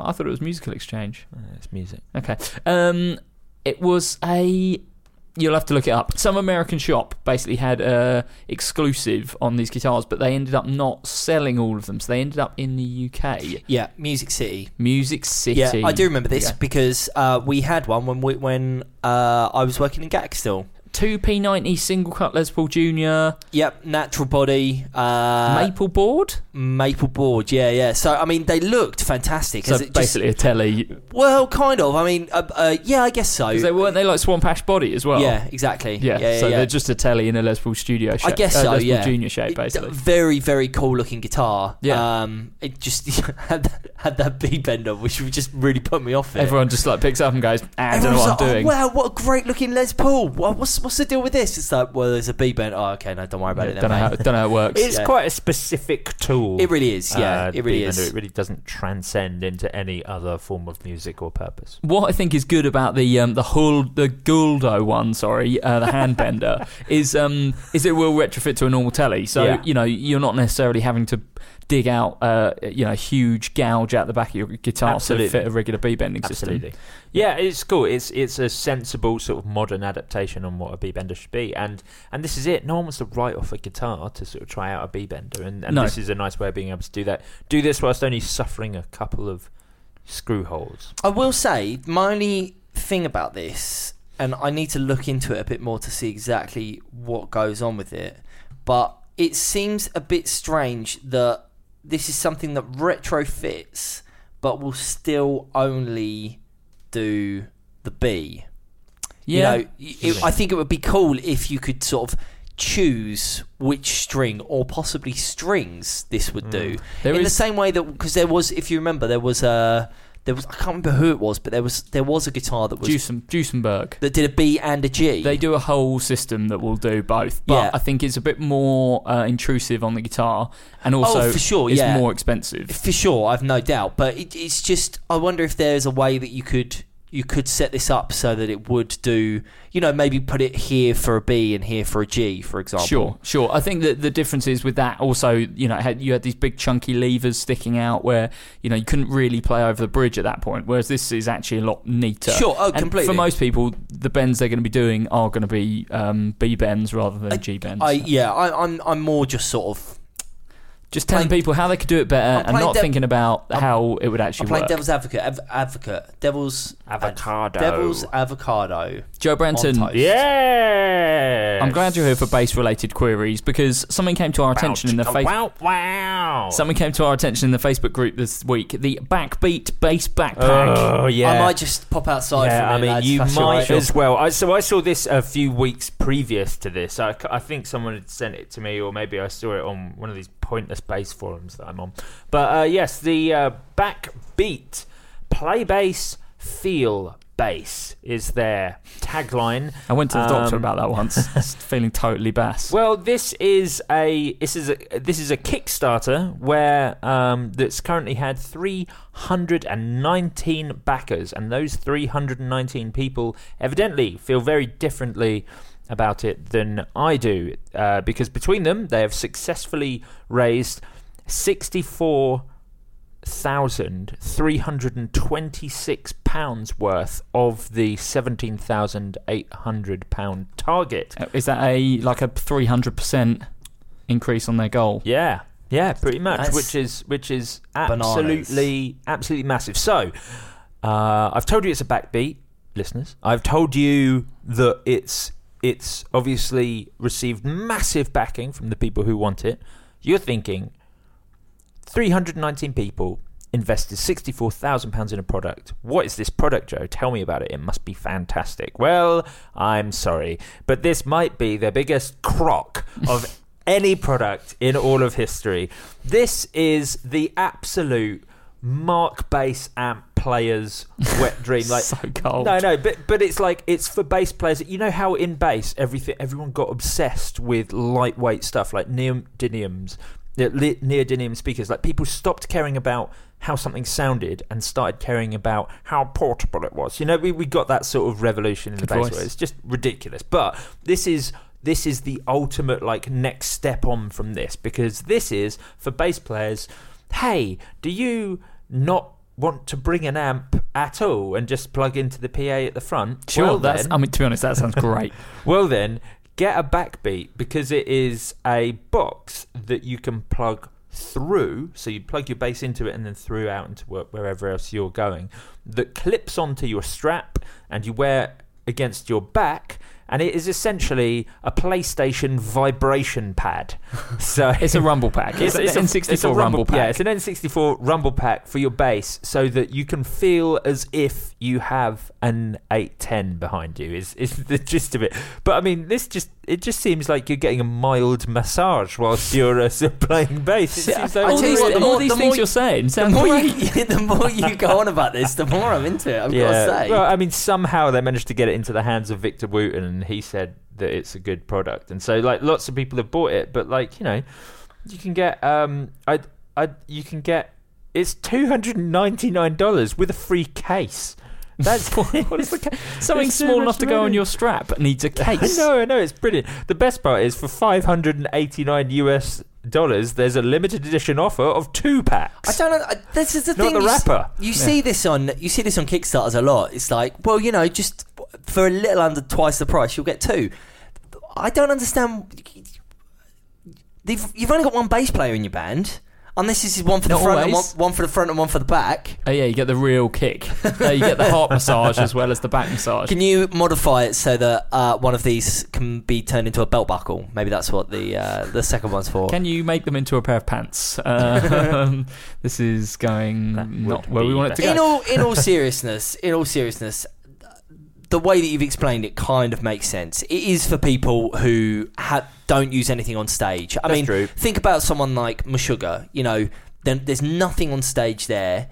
I thought it was Musical Exchange. Uh, it's music. Okay. Um, it was a. You'll have to look it up. Some American shop basically had a exclusive on these guitars, but they ended up not selling all of them. So they ended up in the UK. Yeah, Music City. Music City. Yeah, I do remember this Yeah. because uh, we had one when we, when uh, I was working in GAK still. Two P90 single cut Les Paul Junior Yep, natural body, uh, maple board. maple board. Yeah, yeah. So I mean, they looked fantastic. So as it just- basically a telly. well, kind of. I mean, uh, uh, yeah, I guess so. they weren't they like Swamp Ash body as well. yeah, exactly. Yeah, yeah, yeah. so yeah. they're just a telly in a Les Paul studio shape. I guess uh, so. Les Paul yeah, Junior shape, It- basically. very, very cool looking guitar. Yeah. Um, it just had that, had that B bender, which would just really put me off. It. Everyone just like picks up and goes, ah, I don't know what I'm like, doing. Oh, wow, what a great looking Les Paul. What's what's the deal with this? It's like, well, there's a B bend. Oh, okay, no, don't worry about Yeah, it. Then, don't know how don't know how it works. It's Yeah. quite a specific tool. It really is. Yeah, uh, it really even though is. It really doesn't transcend into any other form of music or purpose. what I think is good about the um, the Hull the Guldo one, sorry, uh, the handbender, is um, is it will retrofit to a normal telly. So Yeah. you know you're not necessarily having to dig out uh, you know a huge gouge out the back of your guitar Absolutely. to fit a regular B bending system. Absolutely. system. Yeah, it's cool. It's it's a sensible sort of modern adaptation on what a B bender should be, and and this is it. No one wants to write off a guitar to sort of try out a B bender, and, and No. this is a nice way of being able to do that. Do this whilst only suffering a couple of screw holes. I will say my only thing about this, and I need to look into it a bit more to see exactly what goes on with it. But it seems a bit strange that this is something that retrofits, but will still only do the B. Yeah. You know, it, I think it would be cool if you could sort of choose which string or possibly strings this would do. Mm. There In the same way that because there was, if you remember, there was a there was I can't remember who it was, but there was there was a guitar that was Juicen, Juicenberg. that did a B and a G. They do a whole system that will do both, but Yeah. I think it's a bit more uh, intrusive on the guitar, and also Oh, for sure, it's yeah. more expensive. For sure, I've no doubt. But it, it's just, I wonder if there's a way that you could you could set this up so that it would do, you know, maybe put it here for a B and here for a G, for example. Sure, sure. I think that the difference is with that also, you know, had, you had these big chunky levers sticking out where, you know, you couldn't really play over the bridge at that point, whereas this is actually a lot neater. Sure, oh, And completely. For most people, the bends they're going to be doing are going to be um, B bends rather than I- G bends. I yeah, I, I'm I'm more just sort of Just telling playing- people how they could do it better and not dev- thinking about I'm- how it would I'm actually playing work. devil's advocate, av- advocate, devil's Avocado. devil's avocado. Joe Branton. Yeah. I'm glad you're here for bass related queries because something came to our attention in the face. Wow! Wow! Something came to our attention in the Facebook group this week. The Backbeat Bass Backpack. Oh yeah. I might just pop outside. yeah, for a I minute, I mean, lads, you that's might right. as well. I, so I saw this a few weeks previous to this. I think someone had sent it to me, or maybe I saw it on one of these pointless bass forums that I'm on. But uh, yes, the uh, backbeat play bass, feel bass is their tagline. I went to the doctor Um, about that once. Feeling totally bass. Well, this is a this is a this is a Kickstarter where um, that's currently had 319 backers, and those 319 people evidently feel very differently about it than I do, uh, because between them they have successfully raised 64 thousand three hundred and twenty six pounds worth of the seventeen thousand eight hundred pound target. Uh, Is that a like a three hundred percent increase on their goal? Yeah, yeah, pretty much. That's which is which is bananas. absolutely absolutely massive. So, uh, I've told you it's a backbeat, listeners. I've told you that it's it's obviously received massive backing from the people who want it. You're thinking 319 people invested £64,000 in a product. What is this product, Joe? Tell me about it. It must be fantastic. Well, I'm sorry, but this might be the biggest crock of any product in all of history. This is the absolute Markbass amp player's wet dream. Like so cold. no, no, but but it's like it's for bass players. You know how in bass everything everyone got obsessed with lightweight stuff like neodymiums, neodymium speakers. Like people stopped caring about how something sounded and started caring about how portable it was. You know, we we got that sort of revolution in Good the bass. It's just ridiculous. But this is this is the ultimate like next step on from this because this is for bass players. Hey, do you not want to bring an amp at all and just plug into the PA at the front? Sure, Well that's. then- I mean, to be honest, that sounds great. well, then, get a backbeat because it is a box that you can plug through. So you plug your bass into it and then through out into wh- wherever else you're going. That clips onto your strap and you wear against your back. And it is essentially a PlayStation vibration pad. So It's a rumble pack. It's, it's an a- N64 it's a rumble, pack. Yeah, it's an N64 rumble pack for your bass, so that you can feel as if you have an 810 behind you. Is is the gist of it? But I mean, this just it just seems like you're getting a mild massage whilst you're uh, playing bass. It seems like all these, what, the all more- these the things more- you're saying The more, great. you, the more you go on about this, the more I'm into it. I've got to say. Well, I mean, somehow they managed to get it into the hands of Victor Wooten, and he said that it's a good product. And so, like, lots of people have bought it, but like, you know, you can get, um, I, I, you can get, it's two hundred and ninety nine dollars with a free case. That's what is the ca- Something It's small enough to go on your strap needs a case. know, I know, it's brilliant. The best part is for five hundred and eighty nine US dollars, there's a limited edition offer of two packs. I don't know. I- This is the Not thing. the you s- rapper. You see this on you see this on Kickstarters a lot. It's like, well, you know, just for a little under twice the price, you'll get two. I don't understand. They've, you've only got one bass player in your band. Unless this is one for the Not front and one, always. one for the front and one for the back. Oh yeah, you get the real kick. Uh, you get the heart massage as well as the back massage. Can you modify it so that uh, one of these can be turned into a belt buckle? Maybe that's what the uh, the second one's for. Can you make them into a pair of pants? Um, this is going That not where we want it to in all in all seriousness, in all seriousness, the way that you've explained it kind of makes sense. It is for people who ha- don't use anything on stage. I That's mean, true. think about someone like Meshuggah. You know, then there's nothing on stage there.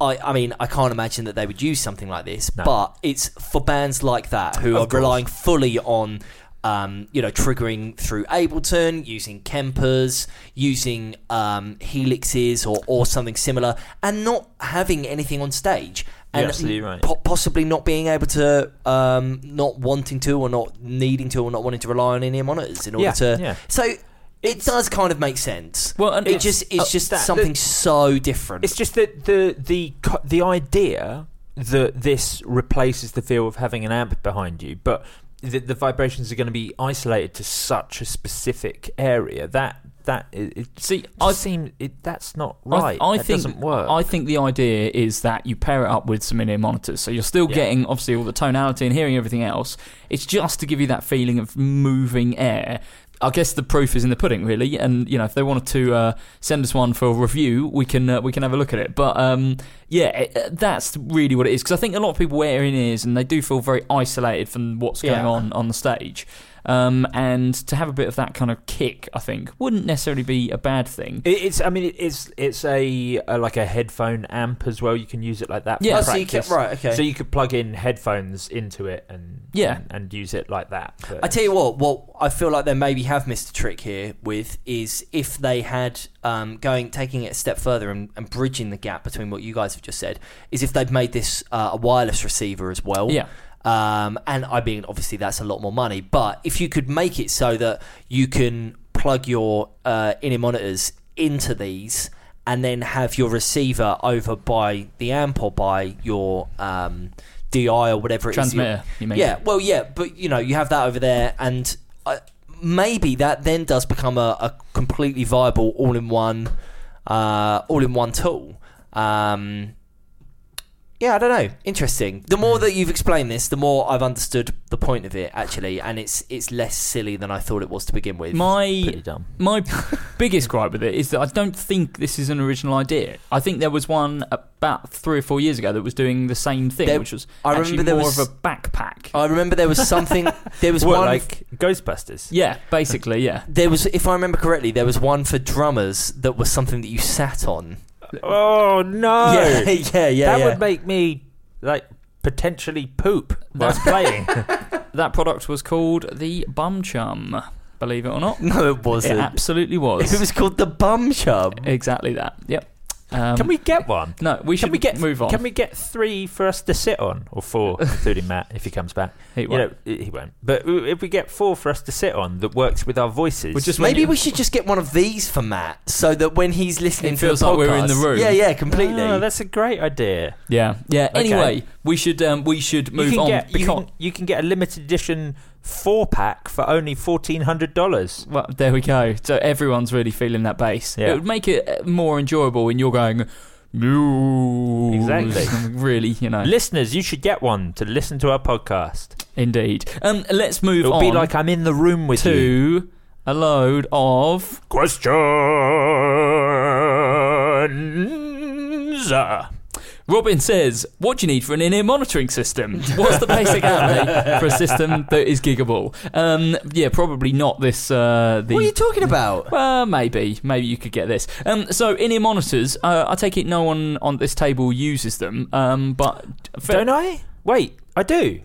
I, I mean, I can't imagine that they would use something like this, No. but it's for bands like that who Of are course. relying fully on, um, you know, triggering through Ableton, using Kempers, using um, Helixes or, or something similar, and not having anything on stage. And You're absolutely right. po- possibly not being able to, um, not wanting to, or not needing to, or not wanting to rely on in-ear monitors in order Yeah, to. yeah. So it does kind of make sense. Well, and it it's- just it's uh, just that- something the- so different. It's just that the the the idea that this replaces the feel of having an amp behind you, but the, the vibrations are going to be isolated to such a specific area that that it, it See, I I seem it, that's not right. I, that think doesn't work. I think the idea is that you pair it up with some in-ear monitors, so you're still Yeah. getting obviously all the tonality and hearing everything else. It's just to give you that feeling of moving air. I guess the proof is in the pudding, really. And you know, if they wanted to uh, send us one for review, we can uh, we can have a look at it. But um, yeah, it, uh, that's really what it is. Because I think a lot of people wear in ears and they do feel very isolated from what's going Yeah. on on the stage. Um, and to have a bit of that kind of kick, I think, wouldn't necessarily be a bad thing. It- it's. I mean, it's it's a, a like a headphone amp as well. You can use it like that. Yeah. Oh, so you practice. can- right, okay. So you could plug in headphones into it and Yeah. and, and use it like that. But- I tell you what, what I feel like they maybe have missed a trick here with is if they had um, going taking it a step further and, and bridging the gap between what you guys have just said is if they'd made this uh, a wireless receiver as well. Yeah. Um, and I mean, obviously, that's a lot more money. But if you could make it so that you can plug your uh, in-ear monitors into these and then have your receiver over by the amp or by your um, DI or whatever it is. Transmitter, you mean? Yeah, well, yeah, but you know, you have that over there, and uh, maybe that then does become a, a completely viable all-in-one, uh, all-in-one tool. Um, yeah, I don't know. Interesting. The more hmm. that you've explained this, the more I've understood the point of it actually, and it's it's less silly than I thought it was to begin with. My Pretty dumb. my biggest gripe with it is that I don't think this is an original idea. I think there was one about three or four years ago that was doing the same thing, There- which was I actually remember there more was- of a backpack. I remember there was something. There was What, one. like Ghostbusters? yeah, basically, yeah. there was, if I remember correctly, there was one for drummers that was something that you sat on. Oh no! Yeah, yeah, yeah. that yeah. would make me like potentially poop while playing. That product was called the Bum Chum. Believe it or not, No, it it wasn't. absolutely was. It was called the bum Chum. exactly that. Yep. Um, can we get one? No, we should Can we get move on. Can we get three for us to sit on, or four, including Matt if he comes back? He won't. know, he won't. But if we get four for us to sit on that works with our voices, We'll just Maybe make we should just get one of these for Matt, so that when he's listening It to feels the like we're in the room. Yeah, yeah, completely. Oh, that's a great idea. Yeah, yeah. Okay. Anyway, we should um, we should move you can on get you can, you can get a limited edition four pack for only fourteen hundred dollars. well, there we go. So everyone's really feeling that bass. Yeah. It would make it uh, more enjoyable when you're going. Exactly. really, you know. Listeners, you should get one to listen to our podcast. Indeed. Um, let's move It'll on be like I'm in the room with you. to a load of Questions. Robin says, "What do you need for an in-ear monitoring system? What's the basic outlay for a system that is gigable?" Um, yeah, probably not this. Uh, the what are you talking about? Well, maybe, maybe you could get this. Um, so in-ear monitors, uh, I take it no one on this table uses them. Um, but Don't I? Wait, I do.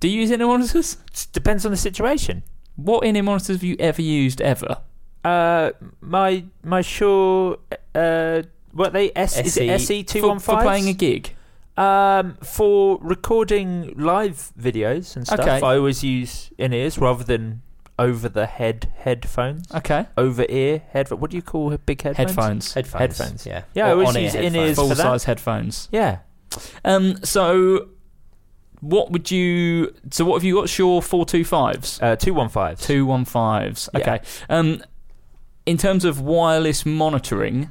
do you use in-ear monitors? It depends on the situation. What in-ear monitors have you ever used ever? Uh, my my Shure. Uh, what they S is it SE SE two For, one for five? playing a gig. Um, for recording live videos and stuff, Okay. I always use in ears rather than over the head headphones. Okay, Over ear head. What do you call big headphones? headphones, Headphones. Headphones. Yeah. Yeah, I always use in-ears for that. full-size headphones. Yeah. Um, so what would you? So what have you got? Sure, four two fives. Uh, two one five. Two one fives. Yeah. Okay. Um, in terms of wireless monitoring,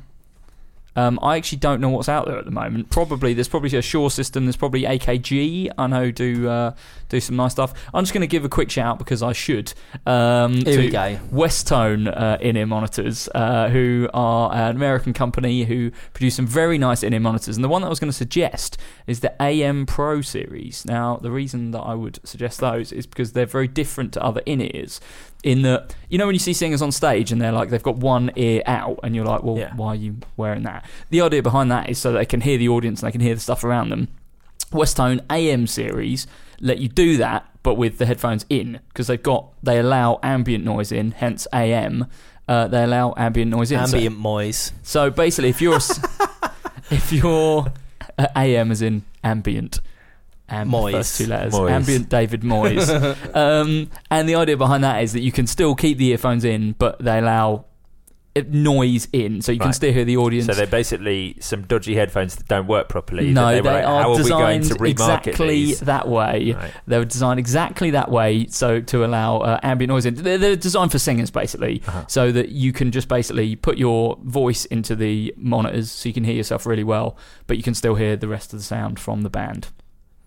um, I actually don't know what's out there at the moment. Probably there's probably a Shure system. There's probably AKG. I know do uh, do some nice stuff. I'm just going to give a quick shout because I should. Um, Here to we go. Westone uh, in-ear monitors, uh, who are an American company who produce some very nice in-ear monitors. And the one that I was going to suggest is the AM Pro series. Now, the reason that I would suggest those is because they're very different to other in-ears. In that, you know, when you see singers on stage and they're like they've got one ear out, and you're like, well, Yeah. why are you wearing that? The idea behind that is so they can hear the audience and they can hear the stuff around them. Westone AM series let you do that, but with the headphones in because they've got they allow ambient noise in, hence AM. Uh, they allow ambient noise in. So- Ambient noise. So, basically, if you're if you're uh, AM as in ambient. Am, Moyes. first two letters. Moyes. Ambient David Moyes. um, and the idea behind that is that you can still keep the earphones in, but they allow noise in, so you can still hear the audience. So they're basically some dodgy headphones that don't work properly. no, they, they, were are How are we going designed to exactly these? that way. Right. They were designed exactly that way, so to allow uh, ambient noise in. They're, they're designed for singers, basically, Uh-huh. so that you can just basically put your voice into the monitors, so you can hear yourself really well, but you can still hear the rest of the sound from the band.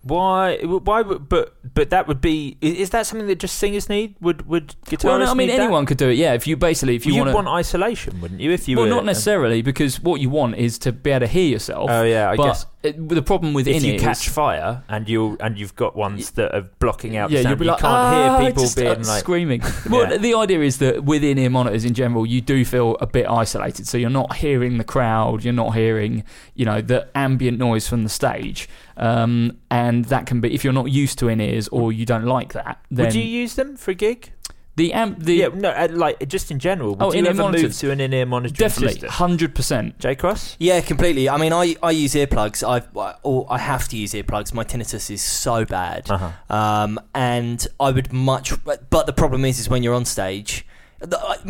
Why? Why? would- But but that would be. i- Is that something that just singers need? Would would guitarists? Well, no, I mean need that? anyone could do it. Yeah, if you basically if you You'd want want isolation, wouldn't you? If you well, were, not necessarily because what you want is to be able to hear yourself. Oh yeah, I but guess it, the problem with if in you catch fire and you and you've got ones that are blocking out, yeah, the you'll sound, be you like, can't "Ah," hear people just being start like. screaming. Well, Yeah. the idea is that with in-ear monitors in general, you do feel a bit isolated, so you're not hearing the crowd, you're not hearing, you know, the ambient noise from the stage, um, and that can be if you're not used to in-ears or you don't like that. Then Would you use them for a gig? the amp, the yeah, no, uh, like just in general. Would Oh, you in-ear ever move to an in-ear monitoring definitely system? hundred percent. J Cross. Yeah, completely. I mean, I, I use earplugs. I've or I have to use earplugs. My tinnitus is so bad, Uh-huh. um, and I would much. But the problem is, is when you're on stage.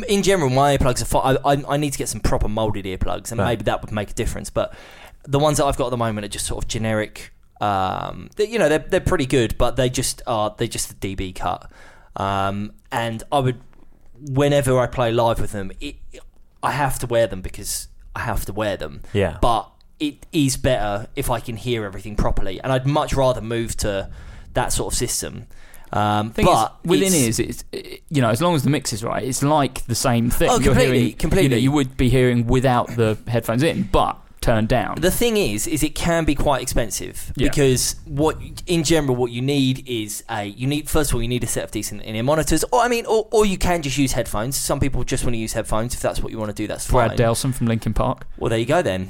In general, my earplugs are. Fine. I, I I need to get some proper molded earplugs, and Right. maybe that would make a difference. But the ones that I've got at the moment are just sort of generic. Um, they, you know, they're they're pretty good, but they just are. They just a dB cut. Um, and I would, whenever I play live with them, it, I have to wear them because I have to wear them Yeah. but it is better if I can hear everything properly, and I'd much rather move to that sort of system. Um, but is, within it's- ears, it's it- you know, as long as the mix is right, it's like the same thing. Oh, You're completely, hearing, completely. You, know, you would be hearing without the headphones in, but turned down. The thing is, is it can be quite expensive Yeah. because what, in general, what you need is a you need first of all you need a set of decent in-ear monitors, or I mean, or, or you can just use headphones. Some people just want to use headphones. If that's what you want to do, that's Brad fine. Delson from Linkin Park. Well, there you go then.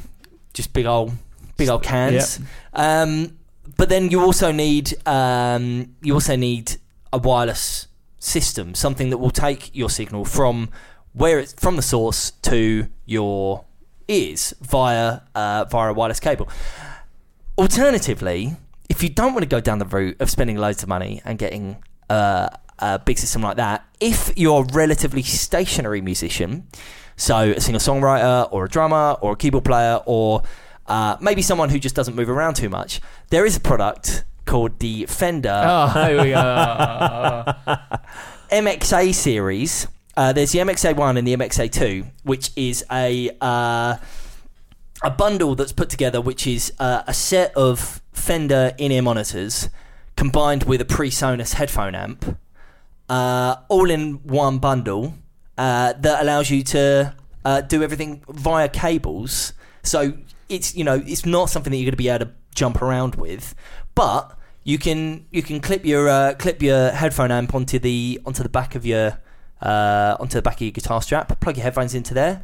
Just big old, big old cans. Um, but then you also need um, you also need a wireless system, something that will take your signal from where it's from the source to your ears via uh, via a wireless cable. Alternatively, if you don't want to go down the route of spending loads of money and getting uh, a big system like that, if you're a relatively stationary musician, so a singer songwriter or a drummer or a keyboard player or uh, maybe someone who just doesn't move around too much, there is a product called the Fender Oh, here we go. MXA series. Uh, there's the MXA one and the MXA two, which is a uh, a bundle that's put together, which is uh, a set of Fender in-ear monitors combined with a PreSonus headphone amp, uh, all in one bundle uh, that allows you to do everything via cables. So it's you know it's not something that you're going to be able to jump around with, but you can you can clip your clip your headphone amp onto the onto the back of your uh, onto the back of your guitar strap. Plug your headphones into there.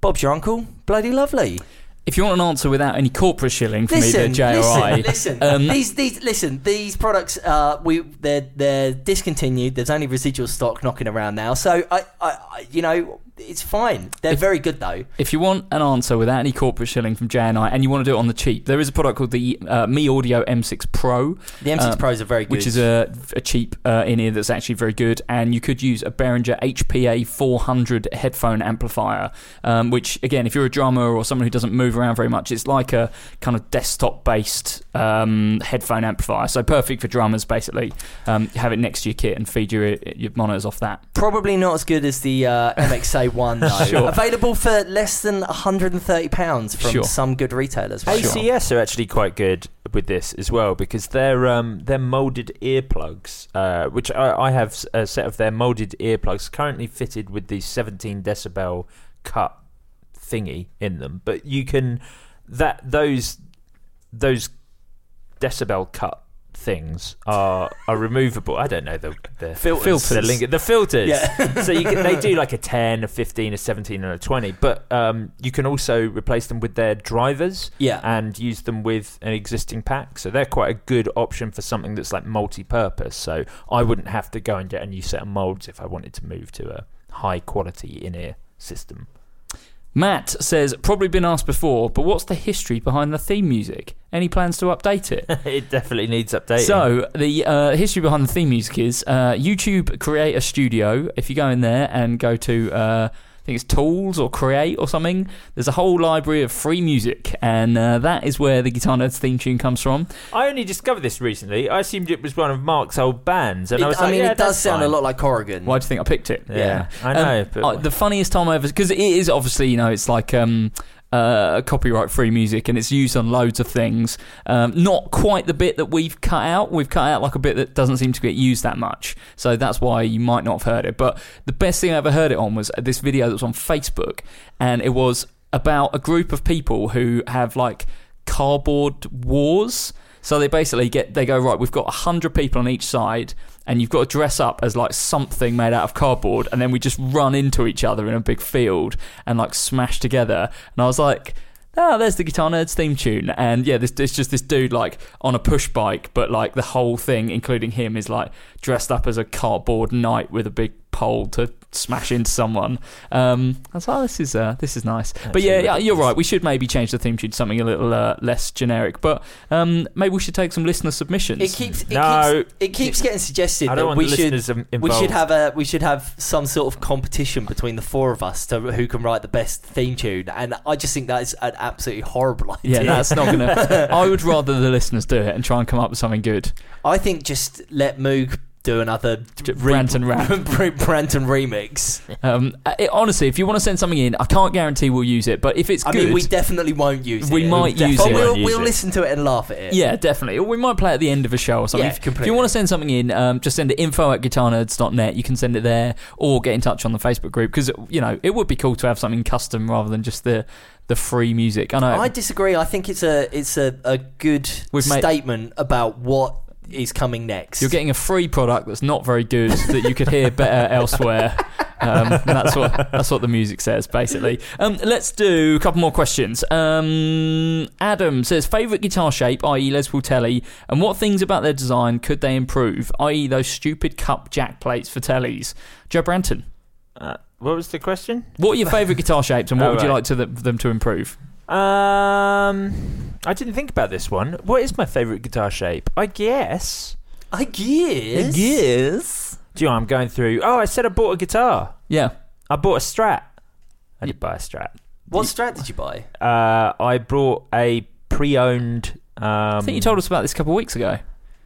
Bob's your uncle. Bloody lovely. if you want an answer without any corporate shilling for Listen, me, the JRI. listen, listen. Um, these, these, listen. These products, uh, we they're they're discontinued. There's only residual stock knocking around now. So I, I, I you know, it's fine. They're very good though. If you want an answer without any corporate shilling from JNI and I and you want to do it on the cheap, there is a product called the uh, MEE audio M6 Pro. The M6 Uh, Pros are very good. which is a, a cheap uh, in ear that's actually very good. And you could use a Behringer HPA 400 headphone amplifier, um, which, again, if you're a drummer or someone who doesn't move around very much, it's like a kind of desktop based um, headphone amplifier. So perfect for drummers, basically. Um, have it next to your kit and feed your, your monitors off that. probably not as good as the uh, MXA one though. Sure. Available for less than 130 pounds from Sure. some good retailers. right? ACS are actually quite good with this as well because they're um, they're molded earplugs, uh, which I, I have a set of their molded earplugs currently fitted with the 17 decibel cut thingy in them. But you can that those those decibel cut things are are removable. I don't know the the Filters. the, link- the filters. Yeah. so you can, they do like a 10, a 15, a 17, and a 20. But um, you can also replace them with their drivers Yeah. and use them with an existing pack. So they're quite a good option for something that's like multi-purpose. So I wouldn't have to go and get a new set of molds if I wanted to move to a high quality in-ear system. Matt says, probably been asked before, but what's the history behind the theme music? Any plans to update it? it definitely needs updating. So the uh, history behind the theme music is uh, YouTube Creator Studio. If you go in there and go to uh, I think it's Tools or Create or something, there's a whole library of free music, and uh, that is where the Guitar Nerds theme tune comes from. I only discovered this recently. I assumed it was one of Mark's old bands, and It- I was I like, mean, yeah, it does sound fine. a lot like Corrigan. Why do you think I picked it? Yeah, I know, but- uh, the funniest time I ever because it is obviously you know it's like um, uh, copyright free music and it's used on loads of things. Um, not quite the bit that we've cut out. We've cut out like a bit that doesn't seem to get used that much. So that's why you might not have heard it. But the best thing I ever heard it on was this video that was on Facebook, and it was about a group of people who have like cardboard wars. So they basically get they go right. We've got hundred people on each side, and you've got to dress up as like something made out of cardboard, and then we just run into each other in a big field and like smash together. And I was like. Oh, there's the Guitar Nerds theme tune, and yeah, this it's just this dude like on a push bike, but like the whole thing, including him, is like dressed up as a cardboard knight with a big pole to smash into someone. Um, I was like, oh, this is uh, this is nice. but yeah, yeah, you're right. We should maybe change the theme tune to something a little uh, less generic. But um, maybe we should take some listener submissions. It keeps it No. keeps, it keeps getting suggested I that don't want we the should listeners in- we should have a we should have some sort of competition between the four of us to who can write the best theme tune, and I just think that is an absolutely horrible idea. yeah, that's not gonna. I would rather the listeners do it and try and come up with something good. I think just let Moog do another rant and rap. rant and remix. Um, it, honestly, if you want to send something in, I can't guarantee we'll use it, but if it's I good, mean, we definitely won't use it. We might But use we'll, it. We'll, it. listen to it and laugh at it. Yeah, definitely. Or we might play at the end of a show or something. Yeah, if, if you want to send something in, um, just send it info at guitarnerds.net. You can send it there or get in touch on the Facebook group because, you know, it would be cool to have something custom rather than just the the free music. I know. I disagree. I think it's a it's a, a good We've made- statement about what is coming next. you're getting a free product that's not very good that you could hear better elsewhere. Um, and that's what that's what the music says basically. Um, let's do a couple more questions. Um, Adam says favorite guitar shape, i.e. Les Paul Telly, and what things about their design could they improve, i.e. those stupid cup jack plates for tellies. Joe Branton, Uh, what was the question? what are your favourite guitar shapes, and what Oh, would you right. like to the, them to improve? Um, I didn't think about this one. What is my favourite guitar shape? I guess. I guess. I guess. Do you know, I'm going through. Oh, I said I bought a guitar. Yeah. I bought a Strat. I did buy a Strat. What strat did you buy? Uh, I brought a pre-owned. Um, I think you told us about this a couple of weeks ago.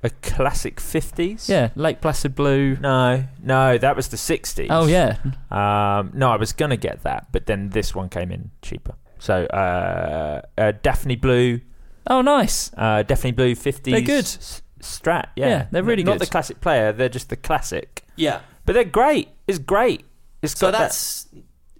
a classic 50s. Yeah, Lake Placid Blue. No, no, that was the 60s. Oh yeah, Um, no, I was gonna get that, but then this one came in cheaper. So uh, uh, Daphne Blue, oh nice. uh, Daphne Blue 50s. They're good. s- Strat, yeah. Yeah, they're really Not good. the classic player, they're just the classic. Yeah. But they're great. It's great. It's So got that- that's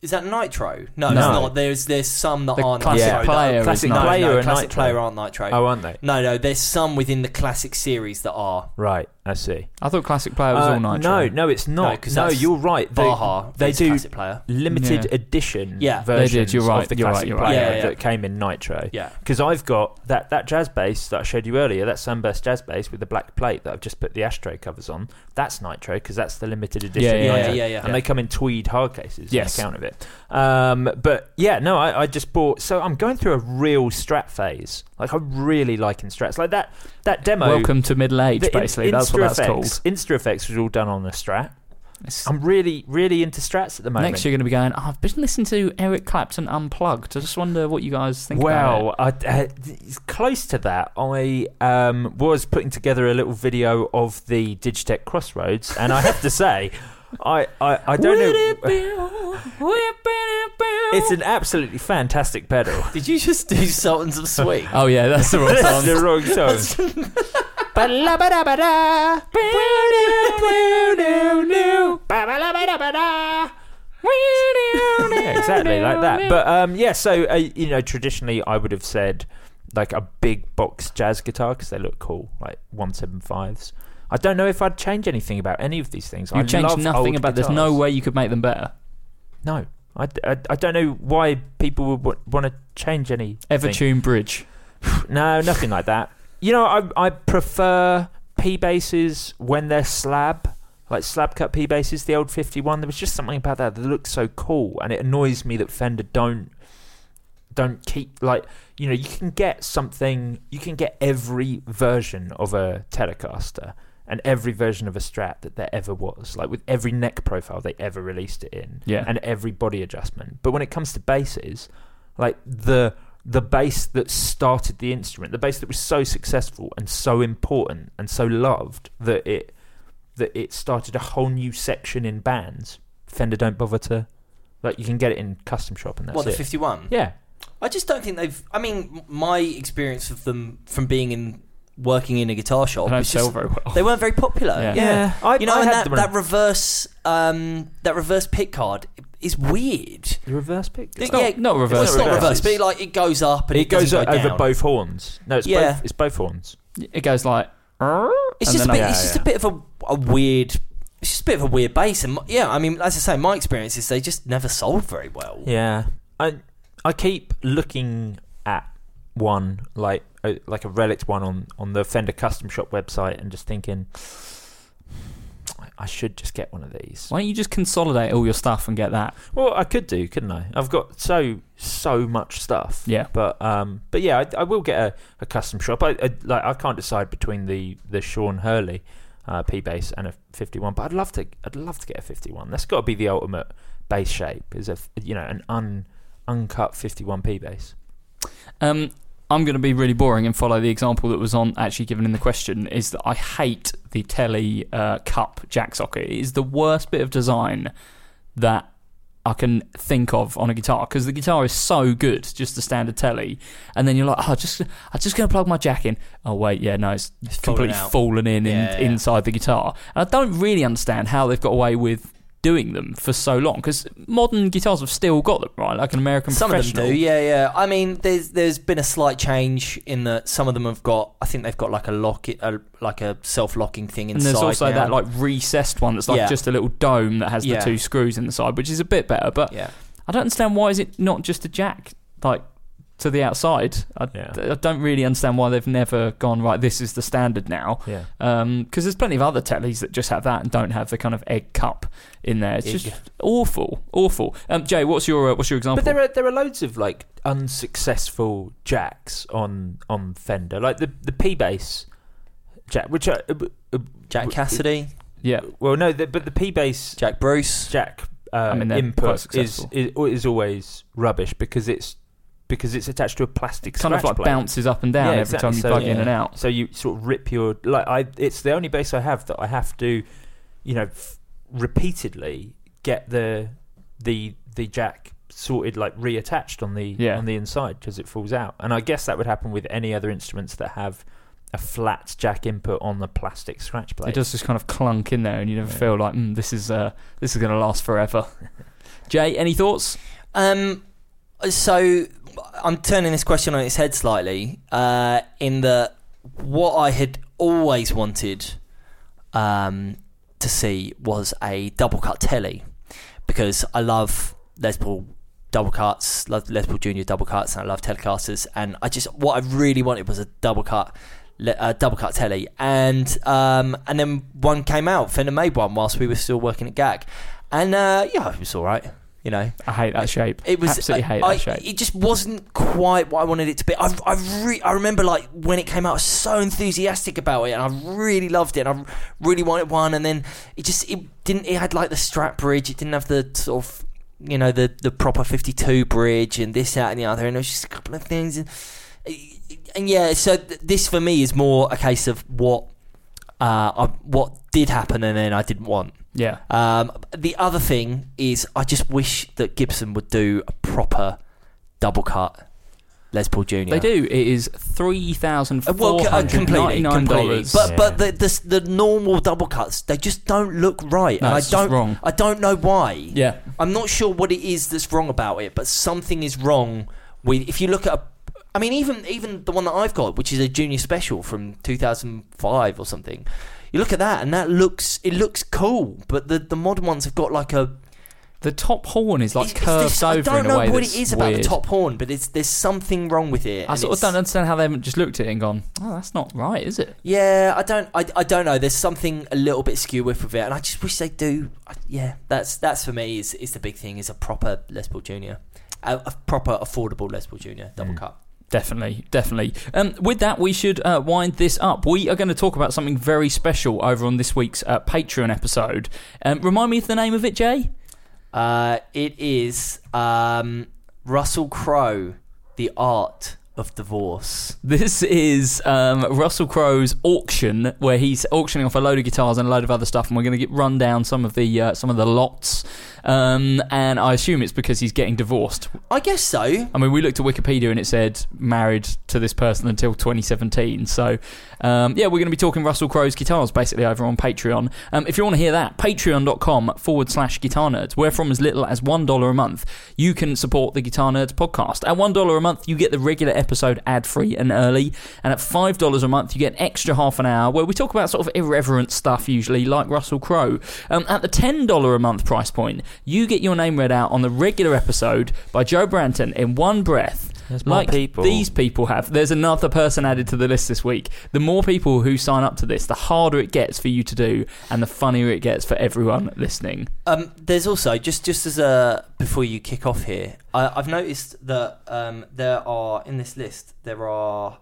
is that nitro? No, No. it's not. There's there's some that The aren't classic nitro. player is Classic player no, and classic nitro. player aren't nitro. Oh, aren't they? No, no. There's some within the classic series that are. Right, I see. I thought Classic Player was Uh, all nitro. No, no, it's No, No, you're right. They, Baja. they do classic player. limited Yeah. edition Yeah. They did, versions you're right, of the you're right, classic you're right. player Yeah, yeah, yeah. that came in Nitro. Yeah. Because I've got that, that jazz bass that I showed you earlier, that Sunburst jazz bass with the black plate that I've just put the ashtray covers on. That's Nitro because that's the limited edition. Yeah, yeah, Nitro. yeah, yeah. And they come in tweed hard cases. Yes. On account of it. Um, but yeah, no, I, I just bought. So I'm going through a real Strat phase. Like I'm really liking Strats. Like that that demo. Welcome to middle age, the In- basically. That's that's Insta called. Effects- Insta Effects was all done on the Strat. It's- I'm really, really into Strats at the moment. Next, you're going to be going. Oh, I've been listening to Eric Clapton unplugged. I just wonder what you guys think. about it. Well, I, uh, close to that. I um, was putting together a little video of the Digitech Crossroads, and I have to say, I, I, I don't know. It's an absolutely fantastic pedal. Did you just do Sultans of Swing? Oh yeah, that's the wrong That's the wrong song. yeah, exactly like that. But um, yeah, so uh, you know, traditionally I would have said like a big box jazz guitar because they look cool, like one seven fives. I don't know if I'd change anything about any of these things. You've changed nothing old about. There's no way you could make them better. No, I, I, I don't know why people would want to change any. Evertune Bridge. No, nothing like that. You know, I I prefer P bases when they're slab, like slab cut P bases. The old fifty one. There was just something about that that looked so cool, and it annoys me that Fender don't don't keep like you know you can get something you can get every version of a Telecaster and every version of a Strat that there ever was, like with every neck profile they ever released it in, Yeah. and every body adjustment. But when it comes to basses, like the the bass that started the instrument, the bass that was so successful and so important and so loved that it that it started a whole new section in bands. Fender don't bother to like you can get it in custom shop and that's What the fifty one? yeah, I just don't think they've. I mean, my experience of them from being in working in a guitar shop, They don't sell just, very well. they weren't very popular. Yeah. Yeah, Yeah, I- you know, I and had that, that reverse, um, that reverse pick card is weird. the reverse pick. It's Yeah, not, not reverse. It's not reverse. reverse, but like it goes up and it, it goes doesn't go over down. both horns. No, it's Yeah. both. It's both horns. It goes like. It's just a then bit. up. It's just a bit of a, a weird. It's just a bit of a weird bass, and yeah, I mean, as I say, my experience is they just never sold very well. Yeah, I I keep looking at one like a, like a relict one on on the Fender Custom Shop website and just thinking. "I- should just get one of these. Why don't you just consolidate all your stuff and get that? Well, I could do, couldn't I? I've got so so much stuff. Yeah. But um, but yeah, I, I will get a, a custom shop. I, I like I can't decide between the the Sean Hurley uh, P bass and a 51, but I'd love to I'd love to get a 51. That's got to be the ultimate bass shape. Is a you know an un uncut 51 P bass. Um, I'm going to be really boring and follow the example that was on actually given in the question. Is that I hate the Telly uh, Cup jack socket. It is the worst bit of design that I can think of on a guitar because the guitar is so good, just the standard Telly, and then you're like, oh, just I'm just going to plug my jack in. Oh wait, yeah, no, it's, It's completely fallen in, in Yeah, yeah. inside the guitar. And I don't really understand how they've got away with doing them for so long because modern guitars have still got them right, like an American Some of them do, yeah, yeah. I mean, there's there's been a slight change in that some of them have got. I think they've got like a lock, a, like a self-locking thing inside. And there's also now. that like recessed one that's like Yeah. just a little dome that has Yeah. the two screws in the side, which is a bit better. But yeah. I don't understand why is it not just a jack like to the outside. I, Yeah. I don't really understand why they've never gone right. This is the standard now. Yeah. Because there's plenty of other tellies that just have that and don't have the kind of egg cup in there. It's Egg. just awful, awful. Um, Jay, what's your uh, what's your example? But there are there are loads of like unsuccessful jacks on on Fender, like the the P bass jack, which are uh, uh, Jack Cassidy, yeah, well no, the, but the P bass Jack Bruce. jack uh, I mean, input is, is is always rubbish because it's because it's attached to a plastic kind of like plate. bounces up and down Yeah, every exactly. time you So, plug in yeah. and out. So you sort of rip your like I. It's the only bass I have that I have to, you know, f- repeatedly get the the the jack sorted like reattached on the Yeah. on the inside because it falls out. And I guess that would happen with any other instruments that have a flat jack input on the plastic scratch plate. It does just kind of clunk in there, and you never Yeah. feel like mm, this is uh, this is going to last forever. Jay, any thoughts? Um, so I'm turning this question on its head slightly. Uh, in that what I had always wanted um, to see was a double cut telly because I love Les Paul double cuts, love Les Paul Junior double cuts, and I love Telecasters. And I just what I really wanted was a double cut. A double cut telly, and um, and then one came out. Fender made one whilst we were still working at GAK, and uh, yeah, it was all right. You know, I hate that shape. it was absolutely hate I, that shape. It just wasn't quite what I wanted it to be. I, I, re- I remember like when it came out, I was so enthusiastic about it, and I really loved it. And I really wanted one, and then it just it didn't. It had like the strap bridge. It didn't have the sort of you know the the proper fifty two bridge, and this that and the other. And it was just a couple of things, and, and yeah. So th- this for me is more a case of what uh I, what did happen, and then I didn't want. Yeah. Um, the other thing is, I just wish that Gibson would do a proper double cut Les Paul Jr. They do. It is three thousand Uh, well, four c- uh, hundred completely, ninety-nine completely. dollars. But Yeah. but the, the the normal double cuts they just don't look right, No, and I don't wrong. I don't know why. yeah, I'm not sure what it is that's wrong about it, but something is wrong with. If you look at, a, I mean, even even the one that I've got, which is a junior special from 2005 or something, you look at that and that looks it looks cool, but the the modern ones have got like a the top horn is like it's- it's curved this- over I don't in a know way what it is about weird. the top horn, but it's there's something wrong with it. I sort of don't understand how they haven't just looked at it and gone, "Oh, that's not right, is it?" Yeah, I don't, I, I don't know. There's something a little bit skew with with it, and I just wish they do. Yeah, that's that's for me is is the big thing. Is a proper Les Paul Junior, a, a proper affordable Les Paul Junior double hmm. cut. Definitely, definitely. Um, with that, we should uh, wind this up. We are going to talk about something very special over on this week's uh, Patreon episode. Um, remind me of the name of it, Jay. Uh, it is um, Russell Crowe, the art of divorce. This is um, Russell Crowe's auction, where he's auctioning off a load of guitars and a load of other stuff, and we're going to get run down some of the uh, some of the lots. Um, and I assume it's because he's getting divorced. I guess so. I mean, we looked at Wikipedia and it said married to this person until 2017. So, um, yeah, we're going to be talking Russell Crowe's guitars basically over on Patreon. Um, if you want to hear that, patreon.com forward slash guitar nerds, where from as little as $1 a month, you can support the Guitar Nerds podcast. At $1 a month, you get the regular episode ad free and early. And at $5 a month, you get an extra half an hour where we talk about sort of irreverent stuff, usually, like Russell Crowe. Um, at the $10 a month price point, you get your name read out on the regular episode by Joe Branton in one breath. There's more like people. these people have. There's another person added to the list this week. The more people who sign up to this, the harder it gets for you to do, and the funnier it gets for everyone listening. Um, there's also just just as a before you kick off here, I, I've noticed that um, there are in this list there are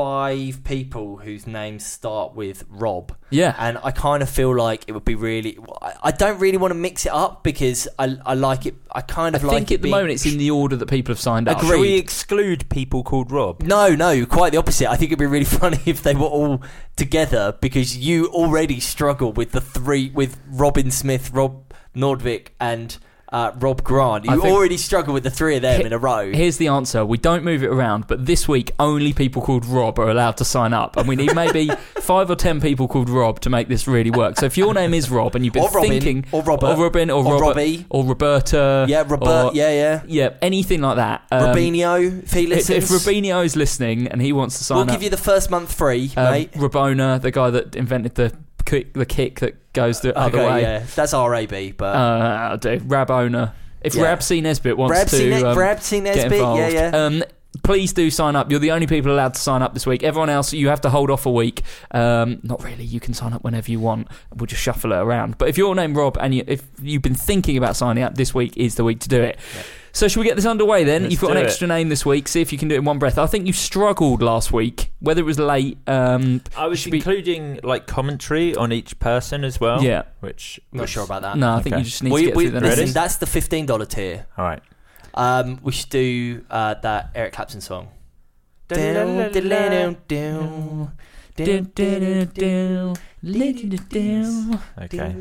five people whose names start with Rob. Yeah. and I kind of feel like it would be really. I, I don't really want to mix it up because I I like it. I kind I of like I think it at the being- moment it's in the order that people have signed up. Agreed. Should we exclude people called Rob? No, no, quite the opposite. I think it'd be really funny if they were all together because you already struggle with the three with Robin Smith, Rob Nordvik, and uh, Rob Grant. You already struggle with the three of them He- in a row. Here's the answer. We don't move it around, but this week only people called Rob are allowed to sign up. And we need maybe five or ten people called Rob to make this really work. So if your name is Rob and you've been Or Robin, thinking or Robert, or Robin or, or Robert, Robbie. or Roberta yeah, Robert. or- yeah, yeah. yeah, anything like that. Um, Robinho, Felix. if, if Robinho is listening and he wants to sign up we'll give you the first month free, um, mate. Rabona, the guy that invented the kick, the kick that goes the other okay, way. yeah, that's RAB, but Uh, do Rabona. If Yeah. Rab C Nesbitt wants Rab to C. Ne- um, Rab C. get involved, yeah, yeah. Um, please do sign up. You're the only people allowed to sign up this week. Everyone else, you have to hold off a week. Um, not really. You can sign up whenever you want. We'll just shuffle it around. But if you're named Rob and you, if you've been thinking about signing up, this week is the week to do it. So should we get this underway then? Let's You've got an do it. extra name this week. See if you can do it in one breath. I think you struggled last week, whether it was late. Um, I was should be- including like commentary on each person as well. Yeah. Which not was- sure about that. no, I think you just need we, to get we, through the listen, names. that's the fifteen dollar tier. All right. Um, we should do uh, that Eric Clapton song. Okay.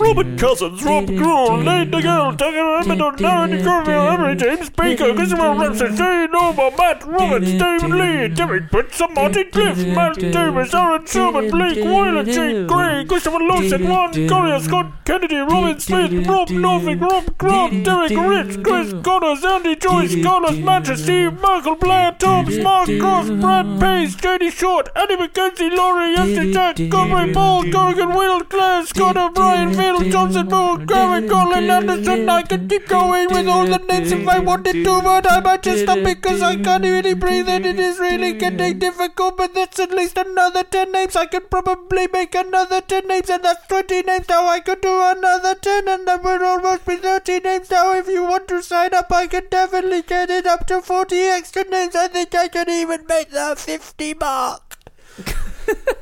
Robert Cousins, Rob Grohl, Nate Nagel, Tucker Hamilton, Darren Cornwell, Henry James Baker, Christopher Ramsey, Jay Nova, Matt Roberts, David Lee, Jimmy Pitts, Martin Cliff, Matt Davis, Aaron Sherman, Blake Wyler, Jake Gray, Christopher Lawson, Juan Correa, Scott Kennedy, Robin Smith, Rob Norfolk, Rob Grant, Derek Rich, Chris Connors, Andy Joyce, Carlos Manchester, Steve, Michael Blair, Tom, Mark Cross, Brad Pace, JD Short, Eddie McKenzie, Laurie, Jack, Conway, Paul, Corrigan, Will, Claire, Scott O'Brien, Phil, Johnson, Moore, Gavin, Colin, Anderson. I could keep going with all the names if I wanted to, but I might just stop because I can't really breathe and it is really getting difficult. But that's at least another 10 names. I could probably make another 10 names, and that's 20 names. Now I could do another 10, and that would almost be 30 names. Now, if you want to sign up, I could definitely get it up to 40 extra names. I think I could even make the 50 mark.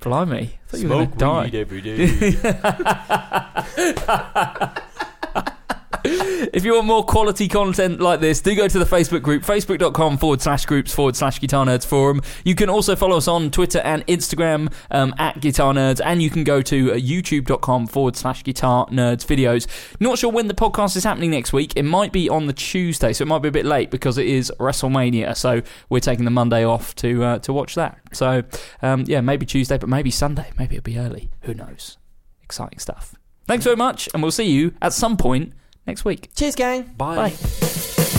Blimey. I thought you were going to die. every day. If you want more quality content like this, do go to the Facebook group, facebook.com forward slash groups forward slash Guitar Nerds Forum. You can also follow us on Twitter and Instagram um, at Guitar Nerds, and you can go to uh, youtube.com forward slash Guitar Nerds videos. Not sure when the podcast is happening next week. It might be on the Tuesday, so it might be a bit late because it is WrestleMania. So we're taking the Monday off to uh, to watch that. So um, yeah, maybe Tuesday, but maybe Sunday. Maybe it'll be early. Who knows? Exciting stuff. Thanks very much, and we'll see you at some point next week. Cheers, gang. Bye. Bye.